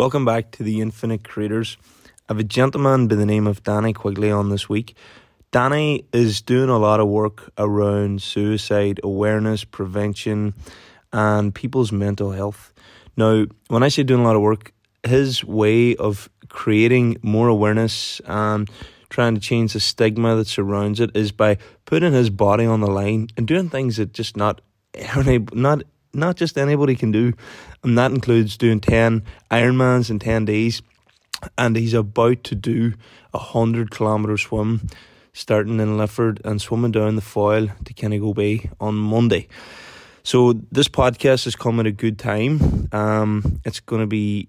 Welcome back to the Infinite Creators. I have a gentleman by the name of Danny Quigley on this week. Danny is doing a lot of work around suicide awareness, prevention, and people's mental health. Now, when I say doing a lot of work, his way of creating more awareness and trying to change the stigma that surrounds it is by putting his body on the line and doing things that just not not not just anybody can do, and that includes doing ten Ironmans in ten days. And he's about to do a hundred kilometer swim, starting in Lifford and swimming down the Foyle to Kinnagoe Bay on Monday. So this podcast is coming at a good time. Um, it's going to be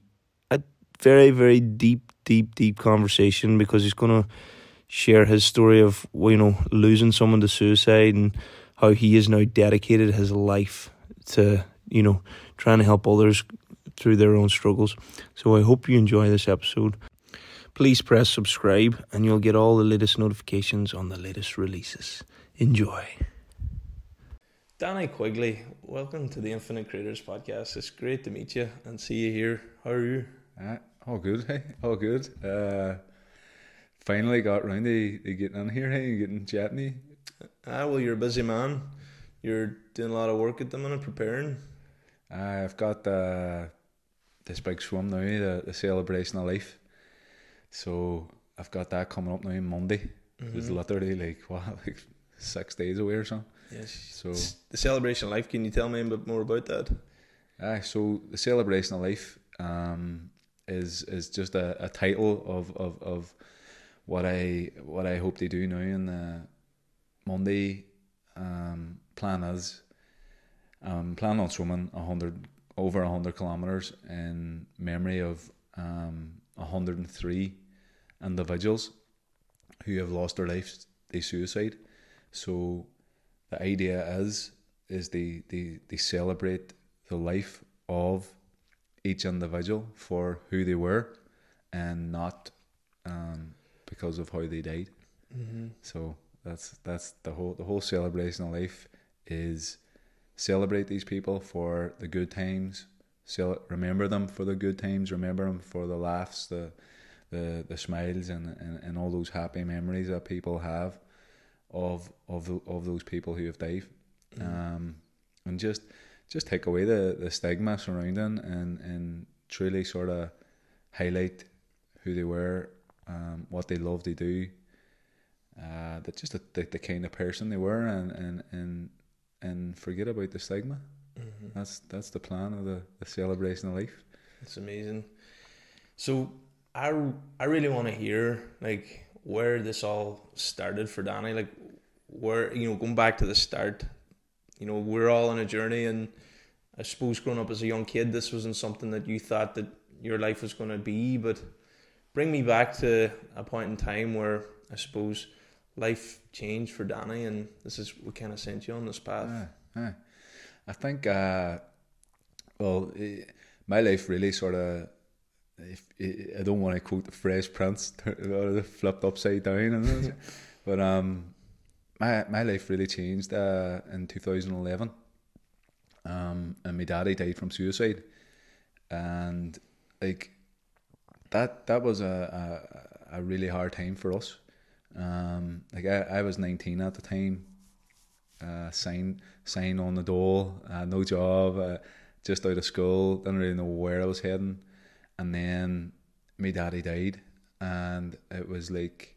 a very, very deep, deep, deep conversation because he's going to share his story of you know losing someone to suicide and how he has now dedicated his life to you know trying to help others through their own struggles. So I hope you enjoy this episode. Please press subscribe and you'll get all the latest notifications on the latest releases. Enjoy. Danny Quigley, welcome to the Infinite Creators podcast. It's great to meet you and see you here. How are you? Uh, all good, hey, all good. Uh, finally got round to, to getting in here, hey, getting chatting. Ah, well, you're a busy man. You're doing a lot of work at the minute, preparing. Uh, I've got uh, this big swim now, the, the celebration of life. So I've got that coming up now on Monday. Mm-hmm. It's literally like what, like six days away or something. Yes. So the celebration of life. Can you tell me a bit more about that? Uh, so the celebration of life um, is is just a, a title of, of, of what I what I hope to do now in the Monday um, plan is um, plan on swimming a hundred over hundred kilometers in memory of um, 103 individuals who have lost their lives to suicide. So the idea is is they, they, they celebrate the life of each individual for who they were and not um, because of how they died. Mm-hmm. So that's that's the whole the whole celebration of life is celebrate these people for the good times. Cel- remember them for the good times. Remember them for the laughs, the the the smiles, and, and, and all those happy memories that people have of of the, of those people who have died, mm. um, and just just take away the, the stigma surrounding and and truly sort of highlight who they were, um, what they love to do, uh, that just the, the, the, kind of person they were, and and and and forget about the stigma. Mm-hmm. That's that's the plan of the, the celebration of life. It's amazing. So I I really want to hear like where this all started for Danny. Like where you know going back to the start. You know we're all on a journey, and I suppose growing up as a young kid, this wasn't something that you thought that your life was going to be. But bring me back to a point in time where I suppose life changed for Danny, and this is what kind of sent you on this path. I think, uh, well, eh, my life really sort of. If, eh, I don't want to quote the Fresh Prince, flipped upside down, but um, my my life really changed uh, in 2011. Um, and my daddy died from suicide, and like that that was a, a, a really hard time for us um, like I, I was 19 at the time. Uh, sign sign on the door. Uh, no job. Uh, just out of school. Didn't really know where I was heading. And then my daddy died, and it was like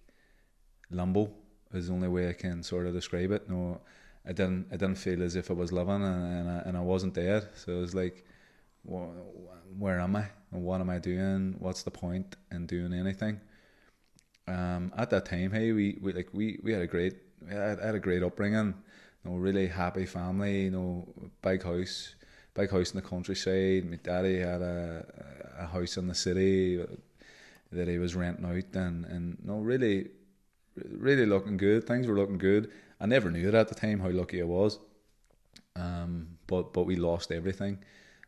limbo. Is the only way I can sort of describe it. No, I didn't. I didn't feel as if I was living, and and I, and I wasn't dead. So it was like, well, where am I? And what am I doing? What's the point in doing anything? Um, at that time, hey, we, we like we, we had a great I had, a great upbringing, you know, really happy family, you know, big house, big house in the countryside. My daddy had a, a house in the city that he was renting out, and and you no, know, really, really looking good. Things were looking good. I never knew it at the time how lucky I was. Um, but but we lost everything.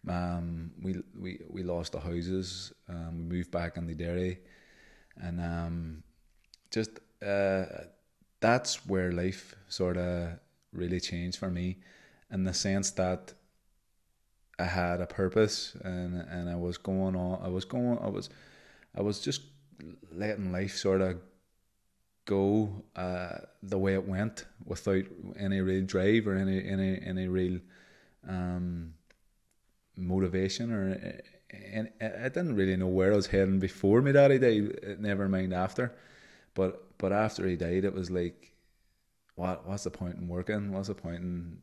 Um, we we we lost the houses. Um, we moved back in the dairy, and um, just uh, that's where life sort of really changed for me in the sense that I had a purpose and and I was going on. I was going. I was I was just letting life sort of go uh, the way it went without any real drive or any any any real um, motivation or and I didn't really know where I was heading before my daddy died. Never mind after, but but after he died, it was like, what what's the point in working? What's the point in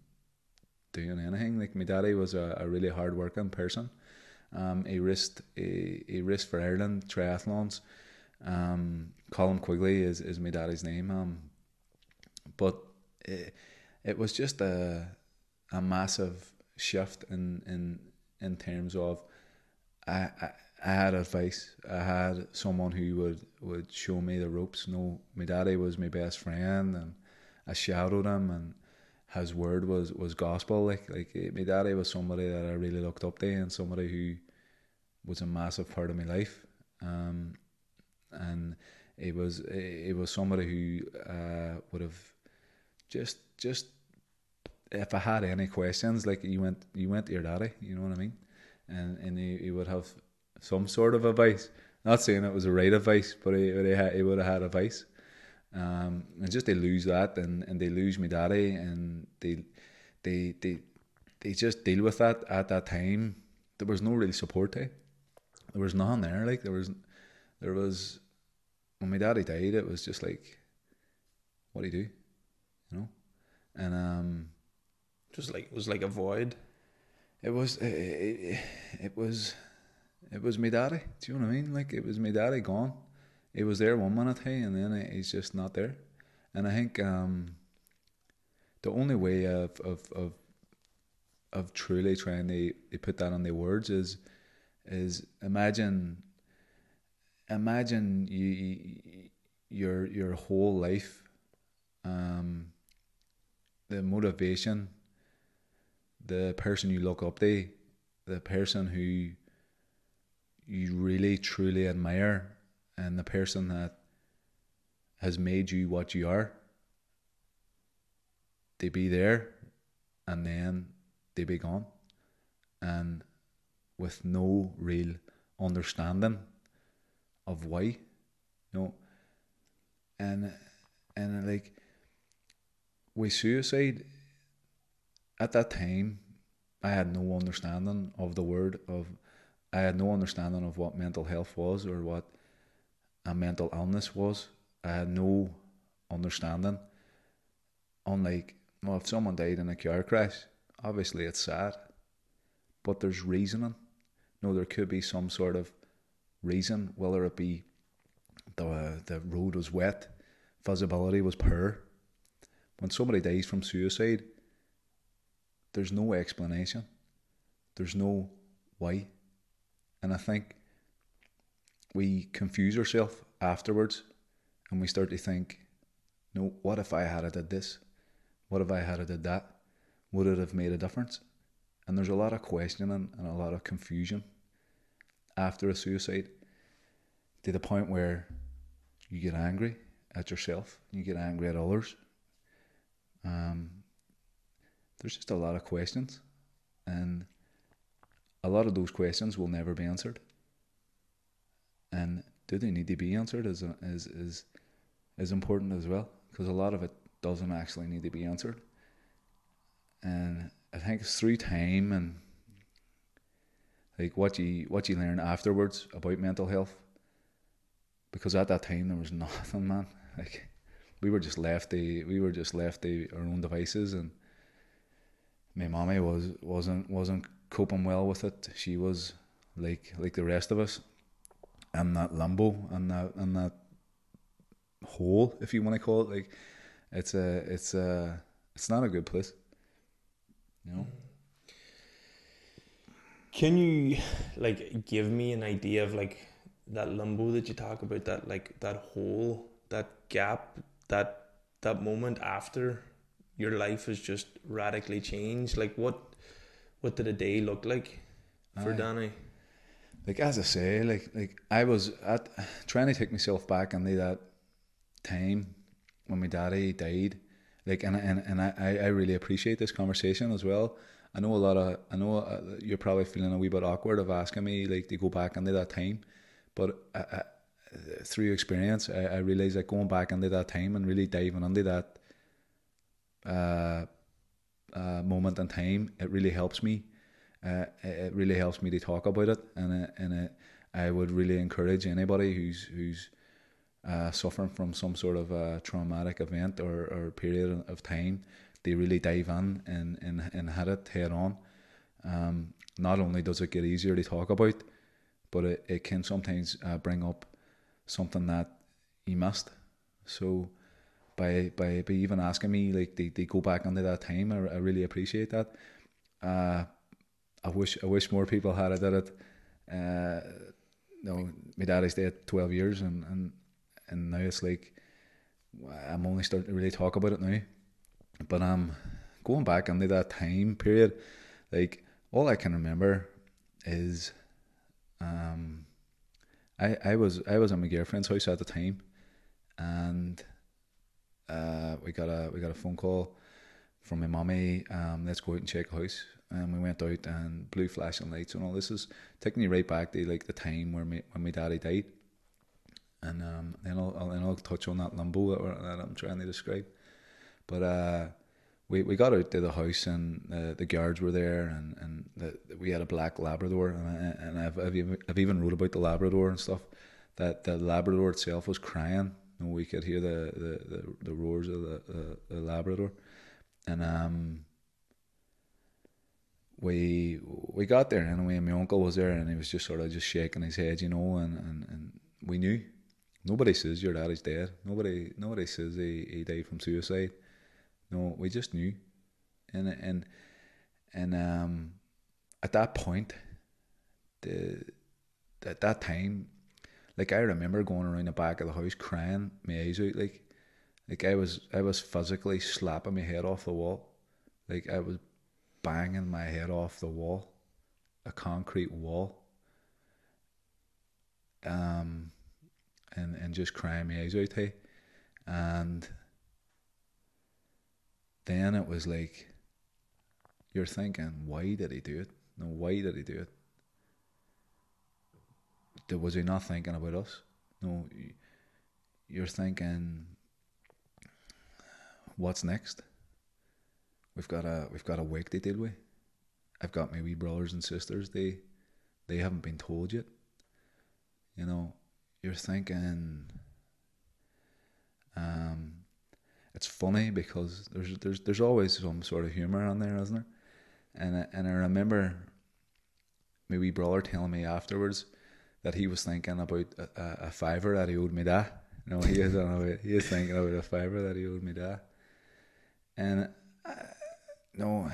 doing anything? Like my daddy was a, a really hard working person. Um, he raced he, he raced for Ireland triathlons. Um, Colm Quigley is, is my daddy's name. Um, but it, it was just a a massive shift in in in terms of I, I I had advice. I had someone who would, would show me the ropes. No, my daddy was my best friend, and I shadowed him, and his word was, was gospel. Like like my daddy was somebody that I really looked up to, and somebody who was a massive part of my life. Um, and it was it was somebody who uh, would have just just if I had any questions, like you went you went to your daddy, you know what I mean, and and he, he would have some sort of advice. Not saying it was a right advice, but he, he, had, he would have had advice. Um, and just they lose that, and, and they lose my daddy, and they they they they just deal with that at that time. There was no really support there. There was nothing there. Like there was there was when my daddy died, it was just like, what do you do, you know? And um, just like it was like a void. It was it, it, it was it was my daddy. Do you know what I mean? Like it was my daddy gone. He was there one minute, hey, and then he's just not there. And I think um, the only way of of of of truly trying to, to put that on the words is is imagine imagine you your your whole life um, the motivation the person you look up to the person who you really truly admire and the person that has made you what you are they be there and then they be gone. And with no real understanding of why you know and and like with suicide at that time I had no understanding of the word of I had no understanding of what mental health was or what a mental illness was. I had no understanding. Unlike, well, if someone died in a car crash, obviously it's sad, but there's reasoning. No, there could be some sort of reason, whether it be the the road was wet, visibility was poor. When somebody dies from suicide, there's no explanation. There's no why. And I think we confuse ourselves afterwards and we start to think, no, what if I had did this? What if I had did that? Would it have made a difference? And there's a lot of questioning and a lot of confusion after a suicide to the point where you get angry at yourself, you get angry at others. Um, there's just a lot of questions, and a lot of those questions will never be answered. And do they need to be answered is is is is important as well because a lot of it doesn't actually need to be answered. And I think it's through time and like what you what you learn afterwards about mental health. Because at that time there was nothing, man. Like we were just left the we were just left to our own devices and my mommy was wasn't wasn't coping well with it. She was like like the rest of us, in that limbo and that and that hole, if you want to call it. Like it's a it's a it's not a good place. You know. Can you like give me an idea of like that limbo that you talk about, that like that hole, that gap, that that moment after your life has just radically changed? Like what what did a day look like for Aye. Danny? Like as I say, like like I was at trying to take myself back into that time when my daddy died. Like and and, and I, I really appreciate this conversation as well. I know a lot of I know uh, you're probably feeling a wee bit awkward of asking me like to go back into that time, but I, I, through experience, I, I realized that going back into that time and really diving into that uh, uh, moment in time, it really helps me. Uh, it really helps me to talk about it, and it, and it, I would really encourage anybody who's who's uh, suffering from some sort of a traumatic event or, or period of time, they really dive in and, and, and hit it head on. Um, not only does it get easier to talk about, but it, it can sometimes uh, bring up something that you missed. So by by by even asking me like they, they go back into that time, I, I really appreciate that. Uh, I wish I wish more people had it. it. Uh, know, my dad is dead twelve years, and, and and now it's like I'm only starting to really talk about it now. But um, going back into that time period, like all I can remember is um, I I was I was at my girlfriend's house at the time, and uh, we got a we got a phone call from my mommy. Um, let's go out and check a house. And we went out and blue flashing lights and all. This is taking me right back to like the time where me when my daddy died and um, then I'll, I'll, then I'll touch on that limbo that, that I'm trying to describe. But uh, we we got out to the house and uh, the guards were there and and the, we had a black Labrador and I, and I've, I've I've even wrote about the Labrador and stuff. That the Labrador itself was crying and we could hear the the, the, the roars of the, the, the Labrador, and um. We we got there anyway, and my uncle was there and he was just sort of just shaking his head, you know, and, and, and we knew Nobody says your dad is dead. Nobody nobody says he, he died from suicide. No, we just knew. And and and um at that point the at that time like I remember going around the back of the house crying my eyes out like like I was I was physically slapping my head off the wall. Like I was banging my head off the wall. A concrete wall. Um and, and just crying my eyes out, hey. And then it was like, you're thinking, why did he do it? No, why did he do it? Was he not thinking about us? No, you're thinking, what's next? We've got a we've got a wake to deal with. I've got my wee brothers and sisters. They they haven't been told yet. You know, you're thinking um, it's funny because there's there's there's always some sort of humor on there, isn't there? And I, and I remember my wee brother telling me afterwards that he was thinking about a, a fiver that he owed me that. You know, he is on he is thinking about a fiver that he owed me that. And uh, no,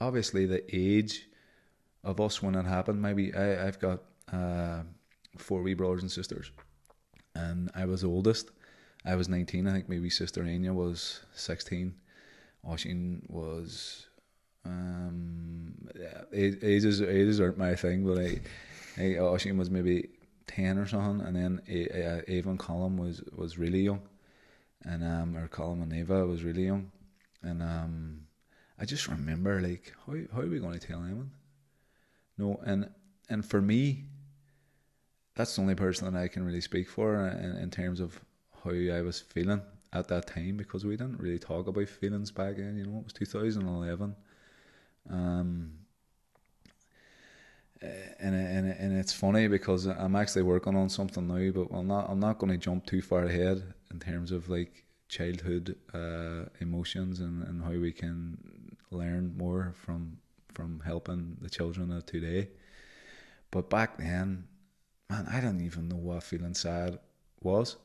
obviously the age of us when it happened. Maybe I I've got. Uh, four wee brothers and sisters, and I was the oldest. I was nineteen. I think wee sister Anya was sixteen. Oisin was um yeah, ages ages aren't my thing, but I, I Oisin was maybe ten or something, and then uh, and Colin was was really young, and um or Colin and Ava was really young, and um I just remember like how how are we going to tell anyone? No, and and for me, that's the only person that I can really speak for in, in terms of how I was feeling at that time because we didn't really talk about feelings back then. You know, it was 2011. Um, and and and it's funny because I'm actually working on something now, but I'm not I'm not going to jump too far ahead in terms of like childhood uh, emotions and, and how we can learn more from from helping the children of today. But back then, man, I don't even know what feeling sad was,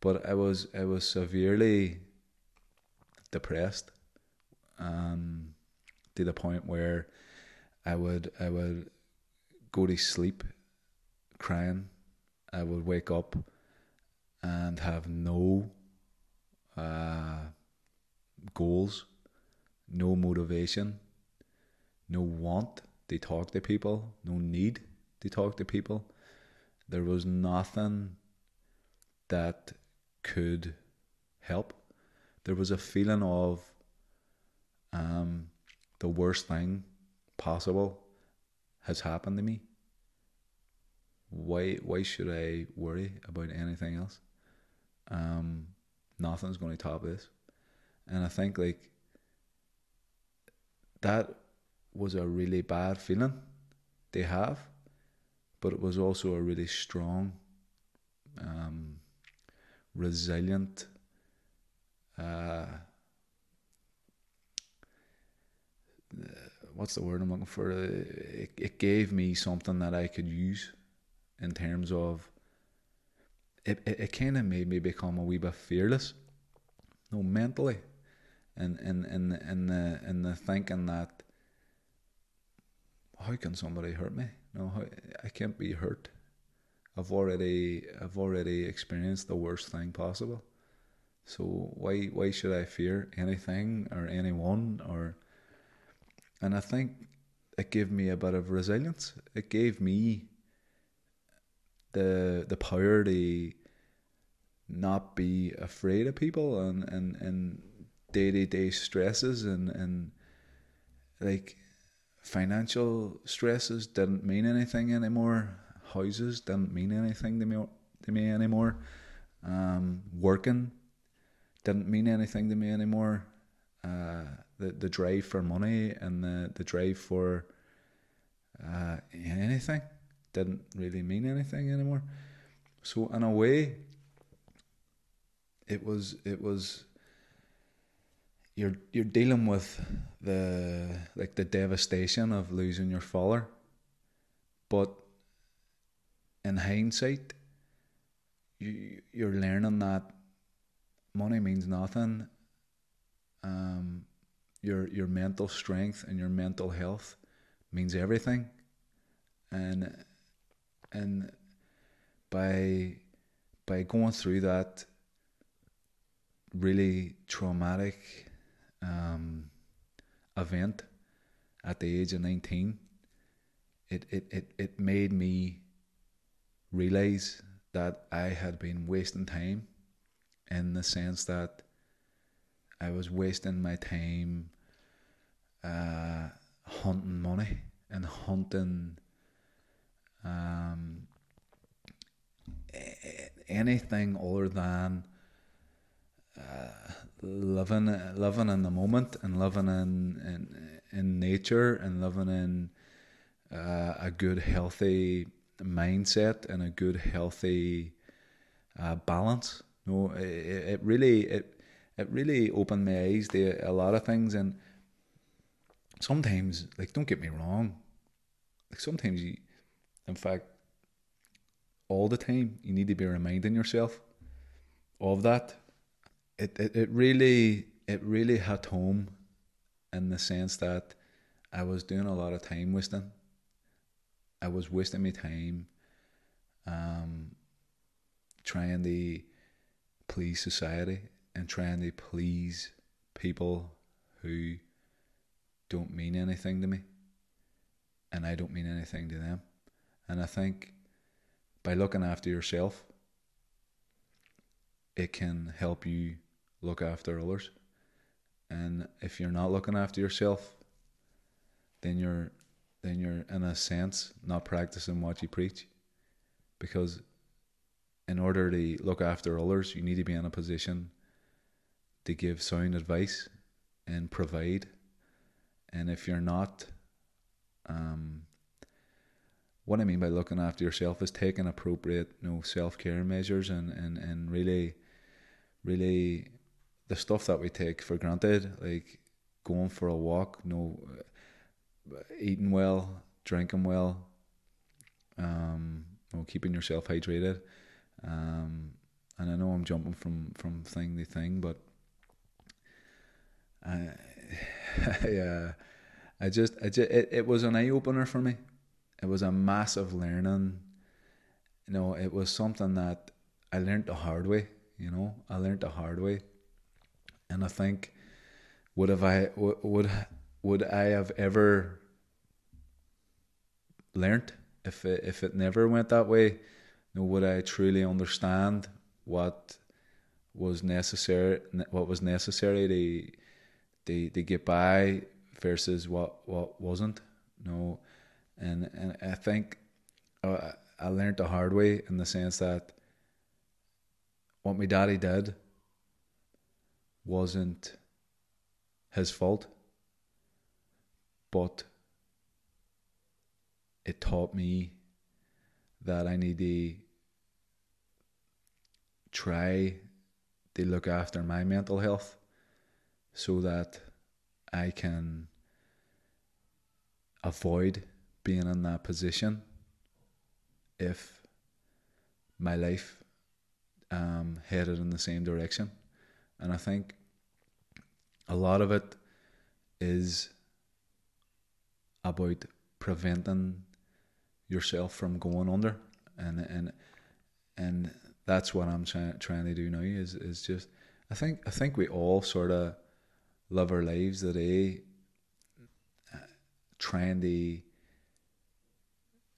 but I was I was severely depressed, um, to the point where I would I would go to sleep crying. I would wake up and have no uh, goals, no motivation, no want to talk to people, no need to talk to people. There was nothing that could help. There was a feeling of um, the worst thing possible has happened to me. Why why should I worry about anything else? Um, nothing's going to top this, and I think like that was a really bad feeling they have, but it was also a really strong, um, resilient. Uh, what's the word I'm looking for? It, it gave me something that I could use in terms of it, it, it kind of made me become a wee bit fearless, no, mentally, and and and and the and the thinking that how can somebody hurt me? No, how, I can't be hurt. I've already I've already experienced the worst thing possible. So why why should I fear anything or anyone or and I think it gave me a bit of resilience. It gave me the the power to not be afraid of people and and and day to day stresses and and like financial stresses didn't mean anything anymore. Houses didn't mean anything to me to me anymore. Um, working didn't mean anything to me anymore. Uh, the the drive for money and the the drive for uh, anything didn't really mean anything anymore. So in a way, it was it was you're you're dealing with the like the devastation of losing your father, but in hindsight, you you're learning that money means nothing. Um, your your mental strength and your mental health means everything, and and by by going through that really traumatic um, event at the age of 19 it, it, it, it made me realize that I had been wasting time in the sense that I was wasting my time uh, hunting money and hunting um, anything other than uh, living living in the moment and living in in, in nature and living in uh, a good healthy mindset and a good healthy uh, balance. Know, it, it really it it really opened my eyes to a lot of things and sometimes like don't get me wrong like sometimes you in fact all the time you need to be reminding yourself of that it, it, it really it really hit home in the sense that I was doing a lot of time wasting. I was wasting my time um, trying to please society and trying to please people who don't mean anything to me and I don't mean anything to them. And I think by looking after yourself, it can help you look after others. And if you're not looking after yourself, then you're then you're in a sense not practicing what you preach. Because in order to look after others, you need to be in a position to give sound advice and provide. And if you're not, um, what I mean by looking after yourself is taking appropriate, you know, self care measures and, and, and really, really the stuff that we take for granted, like going for a walk, you know, eating well, drinking well, um, you know, keeping yourself hydrated. Um, and I know I'm jumping from, from thing to thing, but I, I, uh, I just, I just it, it was an eye opener for me. It was a massive learning. You know, it was something that I learned the hard way. You know, I learned the hard way and I think would have I would would I have ever learned if it, if it never went that way? You know, would I truly understand what was necessary what was necessary to to, to get by versus what what wasn't? You know, and and I think uh, I learned the hard way in the sense that what my daddy did wasn't his fault, but it taught me that I need to try to look after my mental health so that I can avoid being in that position if my life um, headed in the same direction. And I think a lot of it is about preventing yourself from going under and and and that's what I'm trying trying to do now is is just I think I think we all sort of live our lives today uh, trying to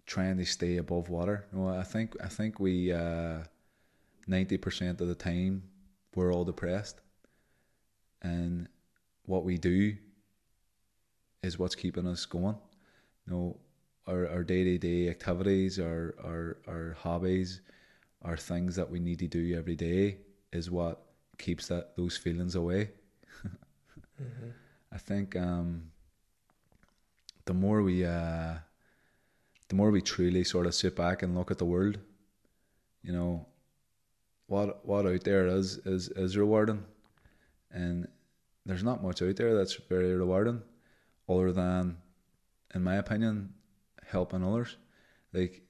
trying to stay above water. You know, I think I think we uh, ninety percent of the time we're all depressed, and what we do is what's keeping us going. You know, our our day to day activities, our our our hobbies, our things that we need to do every day is what keeps that those feelings away. Mm-hmm. I think um, the more we uh, the more we truly sort of sit back and look at the world, you know, what what out there is is is rewarding, and there's not much out there that's very rewarding, other than, in my opinion, helping others. Like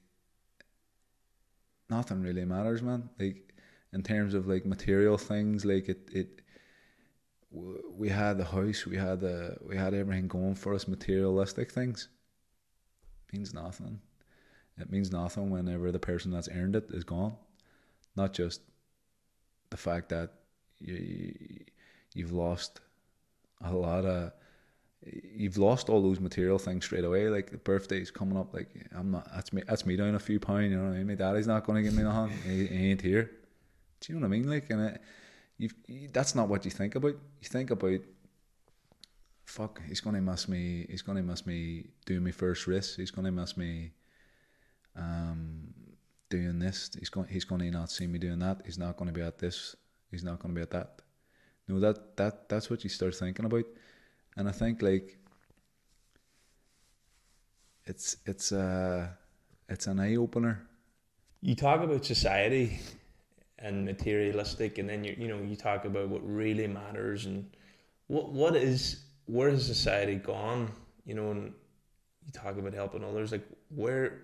nothing really matters, man. Like in terms of like material things, like it it we had the house, we had the we had everything going for us, materialistic things means nothing. It means nothing whenever the person that's earned it is gone. Not just the fact that you you've lost a lot of you've lost all those material things straight away. Like the birthday's coming up, like I'm not that's me that's me down a few pounds, you know what I mean? My daddy's not gonna give me nothing. He, he ain't here. Do you know what I mean? Like and it, you've that's not what you think about. You think about fuck, he's gonna miss me. He's gonna miss me doing my first race. He's gonna miss me um, doing this. He's going. He's gonna not see me doing that. He's not gonna be at this. He's not gonna be at that. No, that that that's what you start thinking about, and I think like it's it's a it's an eye opener. You talk about society and materialistic, and then you you know you talk about what really matters and what what is where has society gone? You know, and you talk about helping others. Like where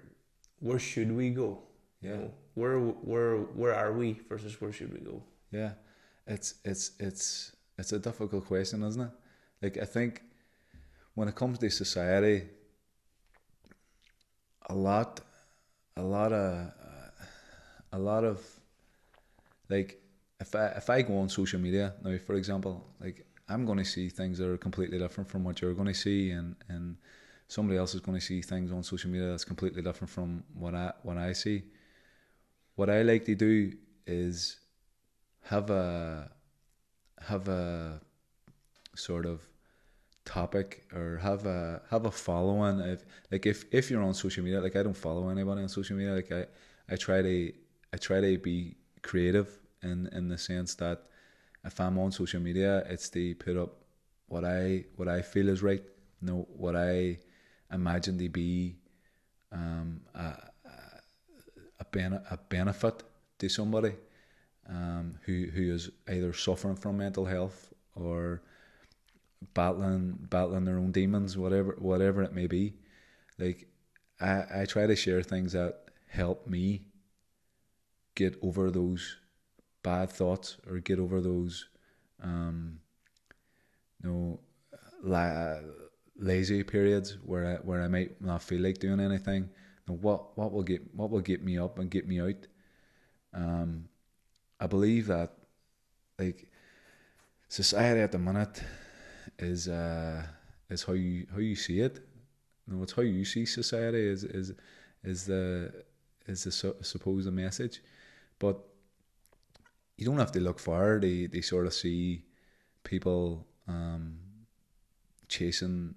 where should we go? Yeah. You know, where where where are we versus where should we go? Yeah. It's it's it's it's a difficult question, isn't it? Like I think when it comes to society, a lot, a lot of, a lot of, like, if I if I go on social media now, for example, like I'm going to see things that are completely different from what you're going to see, and and somebody else is going to see things on social media that's completely different from what I what I see. What I like to do is have a have a sort of topic or have a have a following if like if if you're on social media like I don't follow anybody on social media like I I try to I try to be creative in in the sense that if I'm on social media, it's to put up what I what I feel is right. You know what I imagine to be um, a a, ben- a benefit to somebody um, who who is either suffering from mental health or battling battling their own demons, whatever whatever it may be. Like I, I try to share things that help me get over those bad thoughts or get over those um, you know la- lazy periods where I where I might not feel like doing anything. You know, what what will get what will get me up and get me out. Um, I believe that like society at the minute is uh, is how you how you see it. You know, it's how you see society is is is the is the supposed message, but you don't have to look far. They they sort of see people um, chasing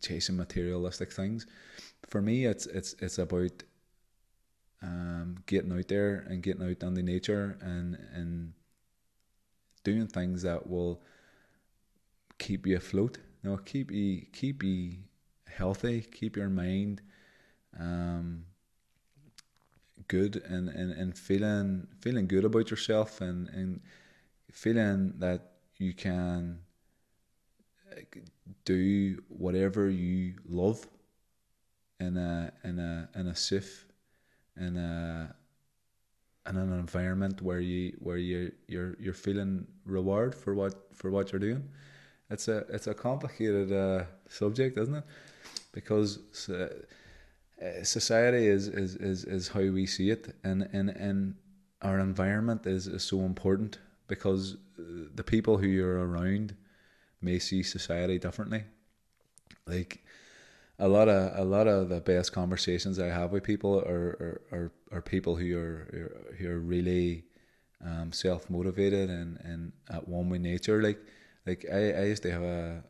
chasing materialistic things. For me, it's it's it's about um, getting out there and getting out on the nature and and doing things that will keep you afloat. You know, keep you keep you healthy, keep your mind um, good and, and, and feeling feeling good about yourself and, and feeling that you can do whatever you love in a in a in a safe in a in an environment where you where you you're you're feeling reward for what for what you're doing. It's a it's a complicated uh, subject, isn't it? Because uh, society is, is, is, is how we see it, and, and, and our environment is, is so important because the people who you're around may see society differently. Like a lot of a lot of the best conversations I have with people are are, are, are people who are who are really um, self motivated and, and at one with nature. Like like I, I used to have a,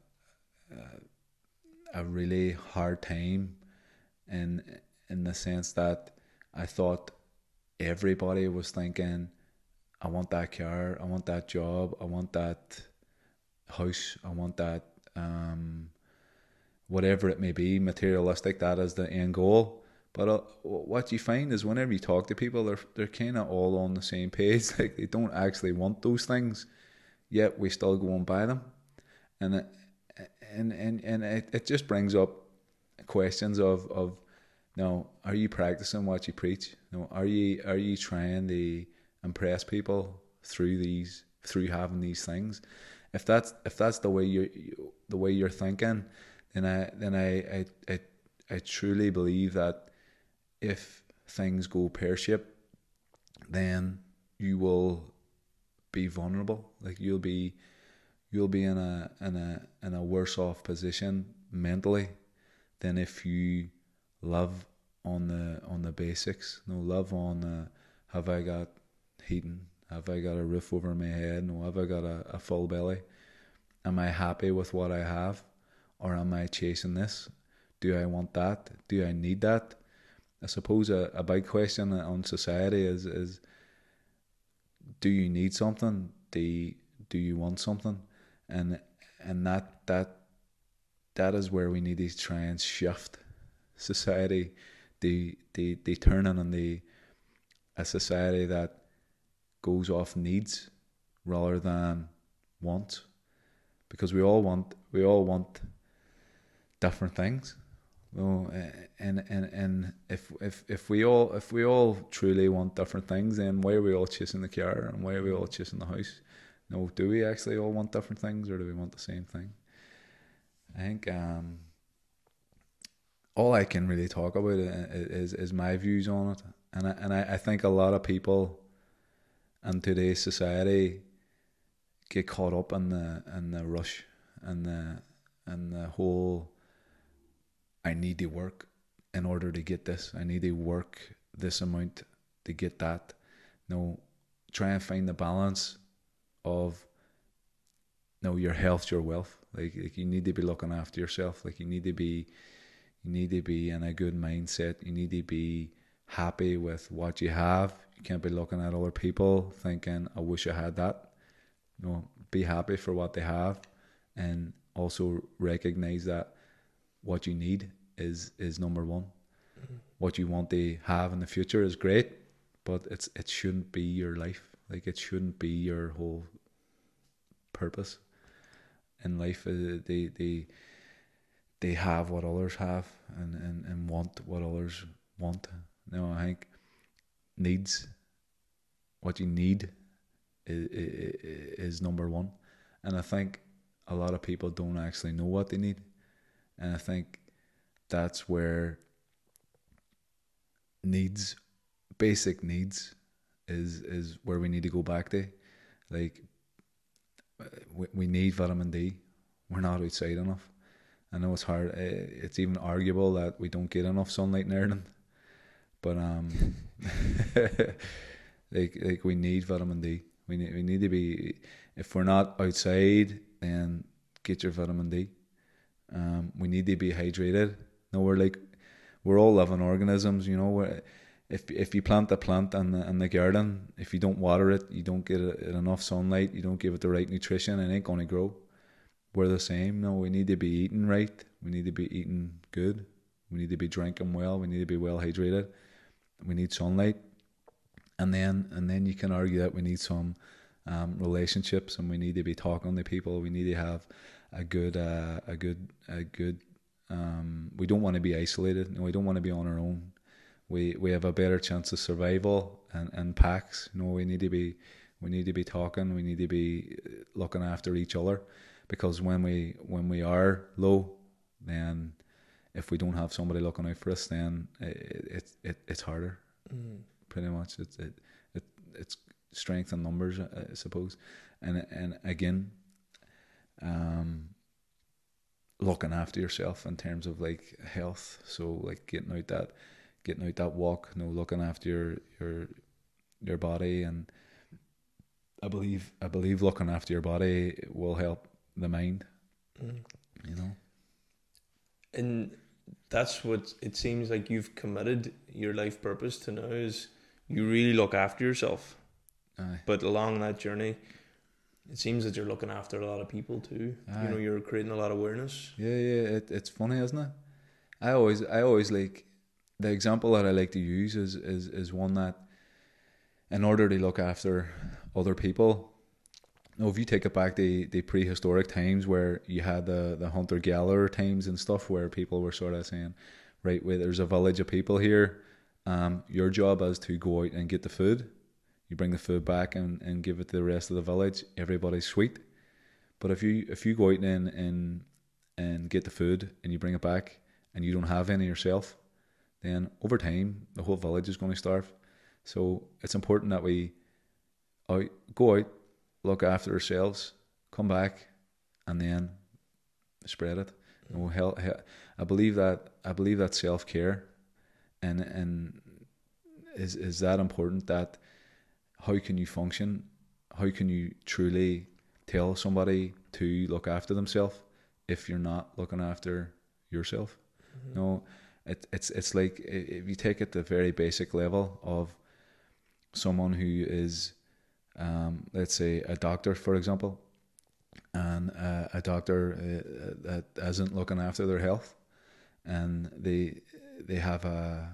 a a really hard time in in the sense that I thought everybody was thinking, I want that car, I want that job, I want that house, I want that um, whatever it may be, materialistic. That is the end goal. But uh, what you find is whenever you talk to people, they're they're kind of all on the same page. Like they don't actually want those things, yet we still go and buy them, and it, and and and it, it just brings up questions of of now are you practicing what you preach? No are you are you trying to impress people through these through having these things? If that's if that's the way you, the way you're thinking then i then I, I i i truly believe that if things go pear-shaped then you will be vulnerable. Like you'll be you'll be in a in a in a worse off position mentally than if you love on the on the basics. No love on the have I got heating? Have I got a roof over my head? No, have I got a, a full belly? Am I happy with what I have? Or am I chasing this? Do I want that? Do I need that? I suppose a, a big question on society is is do you need something? Do you, do you want something? And and that that that is where we need to try and shift society. the they they turn on the a society that goes off needs rather than wants, because we all want we all want different things. Well, eh, and and and if if if we all if we all truly want different things, then why are we all chasing the car and why are we all chasing the house? No, do we actually all want different things, or do we want the same thing? I think um, all I can really talk about is is my views on it, and I, and I, I think a lot of people in today's society get caught up in the in the rush and the and the whole. I need to work in order to get this. I need to work this amount to get that. no, try and find the balance of no your health, your wealth. Like, like you need to be looking after yourself. Like you need to be you need to be in a good mindset. You need to be happy with what you have. You can't be looking at other people thinking, I wish I had that. No, be happy for what they have and also recognize that what you need is is number one. Mm-hmm. What you want to have in the future is great, but it's it shouldn't be your life. Like it shouldn't be your whole purpose in life. Uh, they they they have what others have and, and, and want what others want. You I think needs what you need is, is, number one, and I think a lot of people don't actually know what they need, and I think that's where needs, basic needs, is is where we need to go back to, like we, we need vitamin D. We're not outside enough. I know it's hard. Eh, it's even arguable that we don't get enough sunlight in Ireland, but um, like like we need vitamin D. We need we need to be. If we're not outside, then get your vitamin D. Um, we need to be hydrated. No, we're like we're all living organisms. You know, we're, if if you plant a plant in the, in the garden, if you don't water it, you don't get it enough sunlight, you don't give it the right nutrition, it ain't gonna grow. We're the same. No, we need to be eating right. We need to be eating good. We need to be drinking well. We need to be well hydrated. We need sunlight, and then and then you can argue that we need some um, relationships, and we need to be talking to people. We need to have a good uh, a good a good. Um, we don't want to be isolated. No, we don't want to be on our own. We we have a better chance of survival and, and packs. You know, we need to be we need to be talking. We need to be looking after each other, because when we when we are low, then if we don't have somebody looking out for us, then it, it, it it's harder. Mm. Pretty much, it's it, it it's strength in numbers, I suppose, and and again, um, looking after yourself in terms of like health. So like getting out that getting out that walk, you know, looking after your your your body and I believe I believe looking after your body will help the mind. Mm. You know. And that's what it seems like you've committed your life purpose to now is you really look after yourself. Aye. But along that journey, it seems that you're looking after a lot of people too. Aye. You know, you're creating a lot of awareness. Yeah, yeah, it, it's funny, isn't it? I always, I always like the example that I like to use is is is one that, in order to look after other people, know, if you take it back to the prehistoric times where you had the the hunter gatherer times and stuff, where people were sort of saying, right, wait, there's a village of people here. Um, your job is to go out and get the food. You bring the food back and, and give it to the rest of the village. Everybody's sweet. But if you if you go out and and and get the food and you bring it back and you don't have any yourself, then over time the whole village is going to starve. So it's important that we out, go out, look after ourselves, come back, and then spread it. Know, hell, hell, I believe that I believe that self care, and and is is that important that how can you function, how can you truly tell somebody to look after themselves if you're not looking after yourself? Mm-hmm. No, it, it's it's like if you take it the very basic level of someone who is, um, let's say a doctor, for example, and uh, a doctor uh, that isn't looking after their health, and they they have a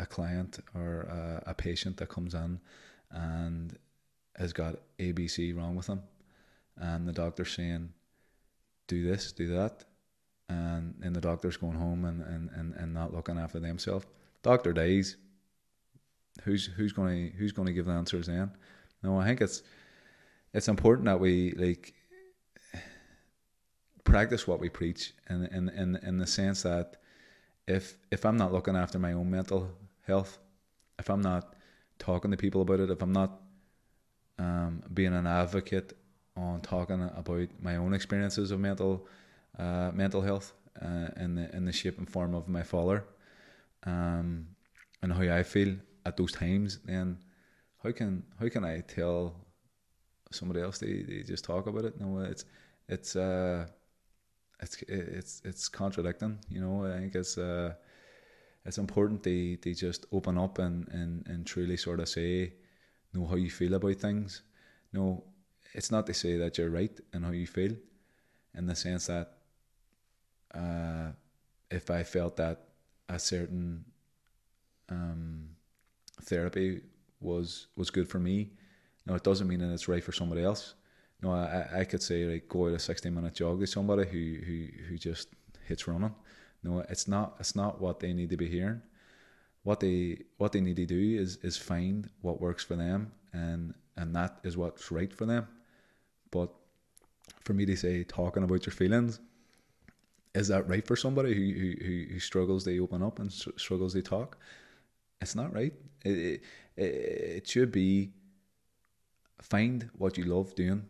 a client or a, a patient that comes in and has got ABC wrong with them, and the doctor's saying, do this, do that, and and the doctor's going home and, and, and, and not looking after themselves. Doctor dies. Who's who's gonna who's gonna give the answers then? No, I think it's it's important that we like practice what we preach in in in, in the sense that if if I'm not looking after my own mental health, if I'm not talking to people about it, if I'm not um, being an advocate on talking about my own experiences of mental uh, mental health uh, in the in the shape and form of my father, um, and how I feel at those times, then how can how can I tell somebody else they, they just talk about it? No, it's it's uh it's it's it's contradicting. You know, I think it's uh it's important they, they just open up and, and, and truly sort of say know how you feel about things. No, it's not to say that you're right in how you feel, in the sense that uh, if I felt that a certain um, therapy was was good for me, no, it doesn't mean that it's right for somebody else. No, I, I could say like go out a sixty minute jog to somebody who, who, who just hits running. No, it's not it's not what they need to be hearing. What they what they need to do is is find what works for them and and that is what's right for them. But for me to say talking about your feelings, is that right for somebody who who, who struggles they open up and struggles they talk? It's not right. It, it, it should be find what you love doing,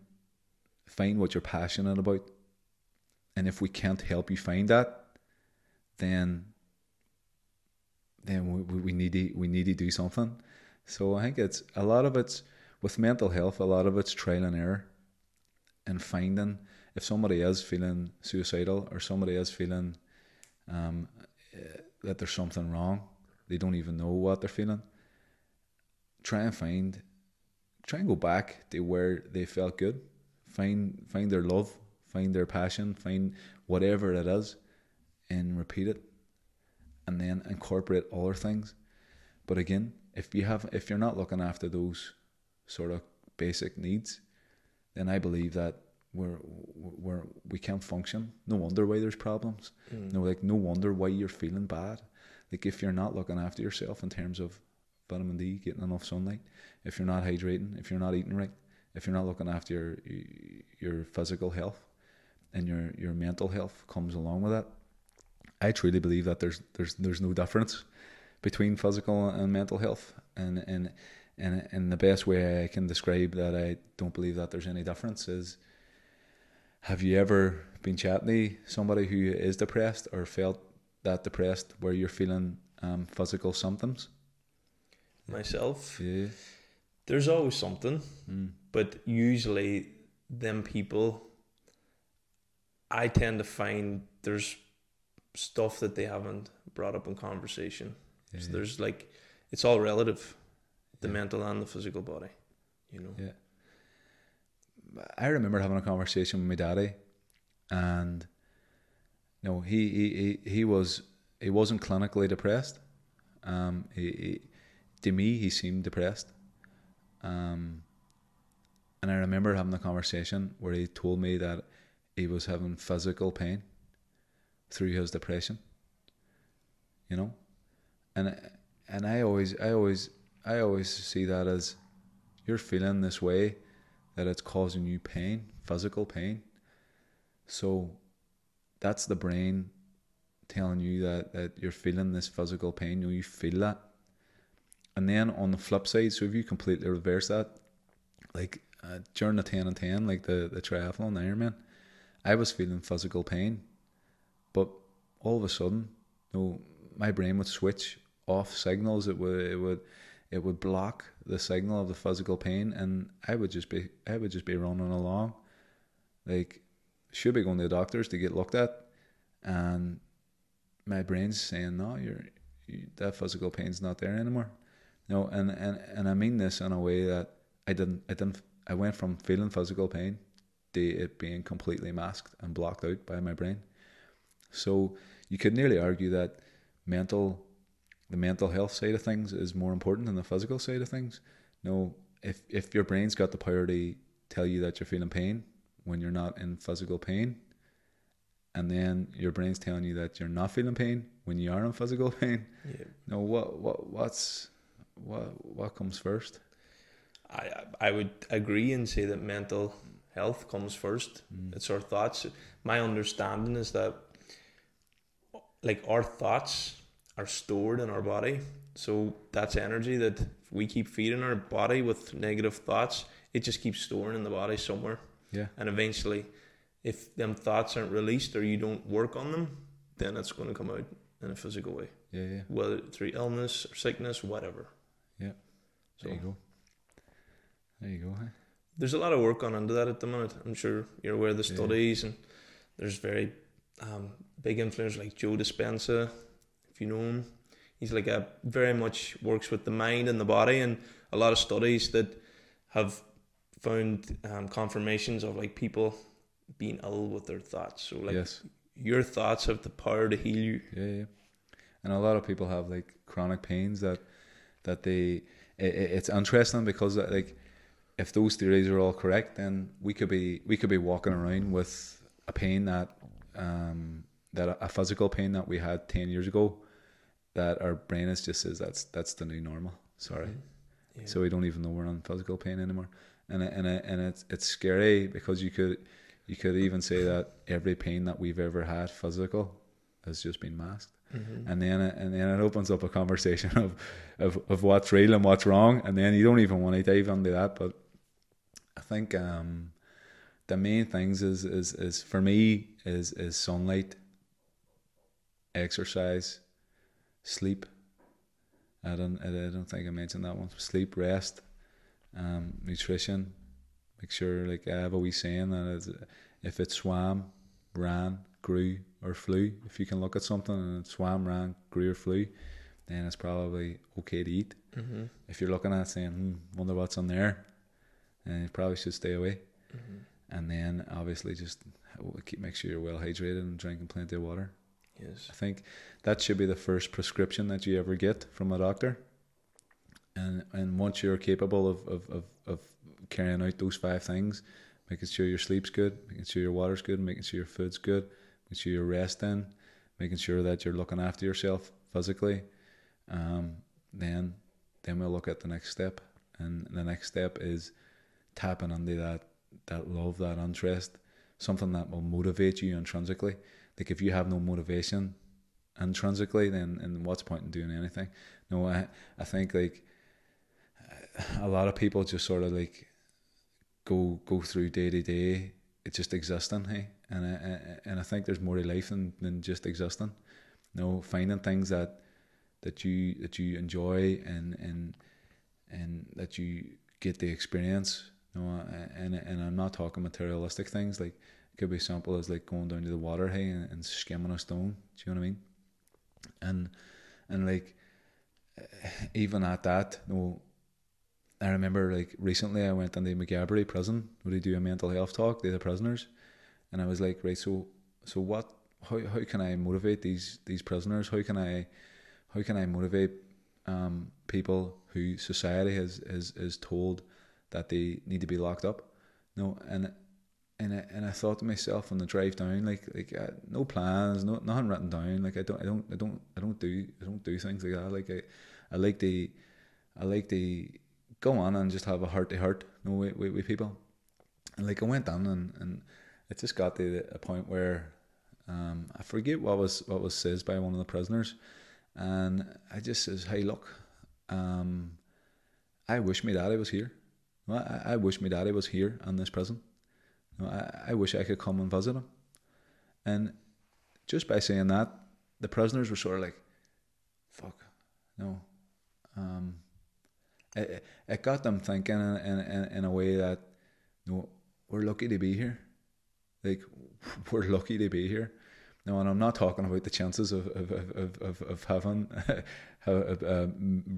find what you're passionate about, and if we can't help you find that, then then we, we need to we need to do something. So I think it's a lot of it's with mental health. A lot of it's trial and error, and finding if somebody is feeling suicidal or somebody is feeling um, uh, that there's something wrong, they don't even know what they're feeling. Try and find, try and go back to where they felt good. Find find their love, find their passion, find whatever it is, and repeat it, and then incorporate other things. But again, if you have if you're not looking after those sort of basic needs, then I believe that we're we're we can't function. No wonder why there's problems. Mm. No, like no wonder why you're feeling bad. Like if you're not looking after yourself in terms of vitamin D, getting enough sunlight, if you're not hydrating, if you're not eating right, if you're not looking after your your physical health, and your your mental health comes along with that, I truly believe that there's there's there's no difference between physical and mental health, and and and and the best way I can describe that I don't believe that there's any difference is have you ever been chatting to somebody who is depressed or felt that depressed where you're feeling um, physical symptoms? Myself, Yeah. there's always something, Mm. but usually them people, I tend to find there's stuff that they haven't brought up in conversation. Yeah. So there's like, it's all relative, the Yeah. mental and the physical body. You know. Yeah. I remember having a conversation with my daddy, and you know, he he, he, he was he wasn't clinically depressed. Um, he, he, to me, he seemed depressed. Um, and I remember having a conversation where he told me that he was having physical pain through his depression. You know, and and I always I always I always see that as you're feeling this way that it's causing you pain, physical pain. So that's the brain telling you that, that you're feeling this physical pain, you know, you feel that. And then on the flip side, so if you completely reverse that, like uh, during the 10 and 10, like the, the triathlon, the Ironman, I was feeling physical pain. But all of a sudden, you know, my brain would switch off signals. It would, it would, it would block the signal of the physical pain, and I would just be, I would just be running along, like should be going to the doctors to get looked at, and my brain's saying no, you're, you, that physical pain's not there anymore. No, and, and and I mean this in a way that I didn't, I didn't, I went from feeling physical pain to it being completely masked and blocked out by my brain. So you could nearly argue that mental the mental health side of things is more important than the physical side of things. No, if if your brain's got the power to tell you that you're feeling pain when you're not in physical pain, and then your brain's telling you that you're not feeling pain when you are in physical pain, Yeah. no, what what what's what what comes first? I I would agree and say that mental health comes first. Mm. It's our thoughts. My understanding is that like our thoughts are stored in our body. So that's energy that we keep feeding our body with negative thoughts. It just keeps storing in the body somewhere. Yeah, And eventually if them thoughts aren't released or you don't work on them, then it's going to come out in a physical way. yeah, yeah. Whether through illness or sickness, whatever. Yeah. So There you go. There you go. Huh? there's a lot of work gone into that at the minute. I'm sure you're aware of the Yeah. studies, and there's very um, big influencers like Joe Dispenza, if you know him. He's like a very much works with the mind and the body, and a lot of studies that have found um, confirmations of like people being ill with their thoughts. So like yes. your thoughts have the power to heal you. Yeah, yeah. And a lot of people have like chronic pains that that they. It, it's interesting because uh, like if those theories are all correct, then we could be we could be walking around with a pain that um that a, a physical pain that we had ten years ago, that our brain is just says that's that's the new normal. Sorry. Yeah. So we don't even know we're on physical pain anymore, and and and it's it's scary because you could you could even say that every pain that we've ever had physical has just been masked, Mhm. and then it, and then it opens up a conversation of, of of what's real and what's wrong, and then you don't even want to dive into that. But I think um, the main things is is is for me is is sunlight, exercise, sleep. I don't I don't think I mentioned that one. Sleep, rest, um, nutrition. Make sure like I have a wee saying that is if it swam, ran, grew, or flew, if you can look at something and it swam, ran, grew, or flew, then it's probably okay to eat. Mm-hmm. If you're looking at it saying, hmm, wonder what's on there, then you probably should stay away. Mm-hmm. And then obviously just keep make sure you're well hydrated and drinking plenty of water. Yes. I think that should be the first prescription that you ever get from a doctor. And and once you're capable of, of, of, of carrying out those five things, making sure your sleep's good, making sure your water's good, making sure your food's good, making sure you're resting, making sure that you're looking after yourself physically, um, then then we'll look at the next step. And the next step is tapping into that that love, that interest, something that will motivate you intrinsically. Like if you have no motivation intrinsically, then and what's point in doing anything? No, I I think like a lot of people just sort of like go go through day to day, it's just existing, hey, and I, and I think there's more to life than, than just existing. You know, finding things that that you that you enjoy and and and that you get the experience. You know, and and I'm not talking materialistic things like could be simple as like going down to the water, hey, and, and skimming a stone. Do you know what I mean? And and like even at that, you know, I remember like recently I went into Maghaberry prison where they do a mental health talk, they the prisoners, and I was like, right, so so what? How how can I motivate these these prisoners? How can I how can I motivate um, people who society has is is told that they need to be locked up? No, and and I, and I thought to myself on the drive down, like like uh, no plans, no nothing written down. Like I don't I don't I don't I don't do I don't do things like that. Like I, I like the I like the go on and just have a heart to heart, know, with, with, with people. And like I went down and, and it just got to a point where um, I forget what was what was said by one of the prisoners, and I just says, "Hey, look, um, I wish my daddy was here. I, I wish my daddy was here in this prison. You know, I, I wish I could come and visit him." And just by saying that, the prisoners were sort of like, "Fuck, no." Um, it, it got them thinking in, in, in a way that you know, we're lucky to be here. Like we're lucky to be here. Now, and I'm not talking about the chances of of of of, of having of, uh,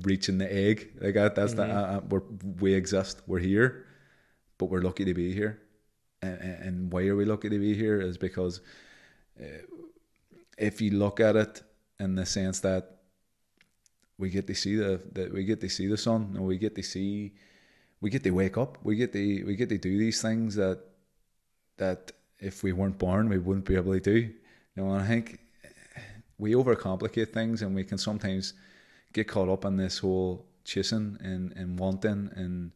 reaching the egg. Like that, that's mm-hmm. the uh, we we exist. We're here, but we're lucky to be here. And, and why are we lucky to be here? Is because uh, if you look at it in the sense that we get to see the, the we get to see the sun and we get to see we get to wake up we get to we get to do these things that that if we weren't born we wouldn't be able to do you know and I think we overcomplicate things and we can sometimes get caught up in this whole chasing and, and wanting and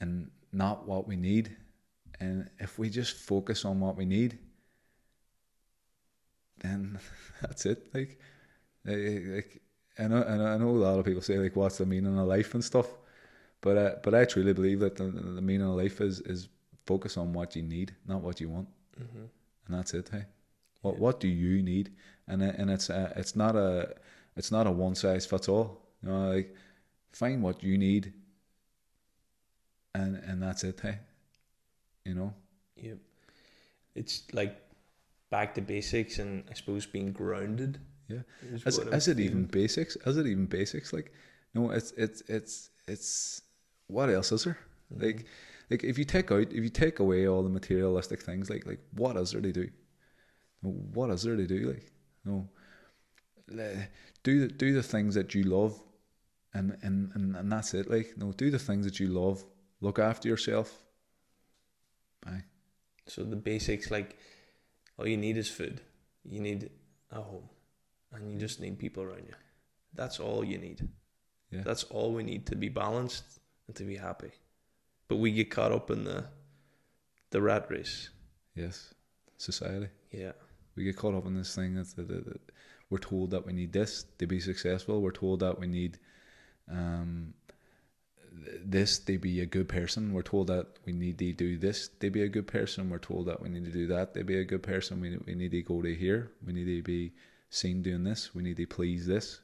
and not what we need and if we just focus on what we need then that's it like like I know, I know, a lot of people say like, "What's the meaning of life?" and stuff, but uh, but I truly believe that the, the meaning of life is is focus on what you need, not what you want, mm-hmm. and that's it. Hey, what yeah. what do you need? And and it's uh, it's not a it's not a one size fits all. You know, like find what you need, and and that's it. Hey, you know. Yeah, it's like back to basics, and I suppose being grounded yeah. Is, is it even basics? Is it even basics? Like, no, it's it's it's it's what else is there? Mm-hmm. Like, like if you take out if you take away all the materialistic things, like like what is there to do? What is there to do? Like, no, do the do the things that you love, and and and, and that's it. Like, no, do the things that you love. Look after yourself. So the basics, like, all you need is food. You need a home and you just need people around you. That's all you need. Yeah. That's all we need to be balanced and to be happy. But we get caught up in the the rat race. Yes, society. Yeah, we get caught up in this thing that, that, that, that we're told that we need this to be successful. We're told that we need um, this to be a good person. We're told that we need to do this to be a good person. We're told that we need to do that to be a good person. We we need to go to here. We need to be seen doing this. We need to please this.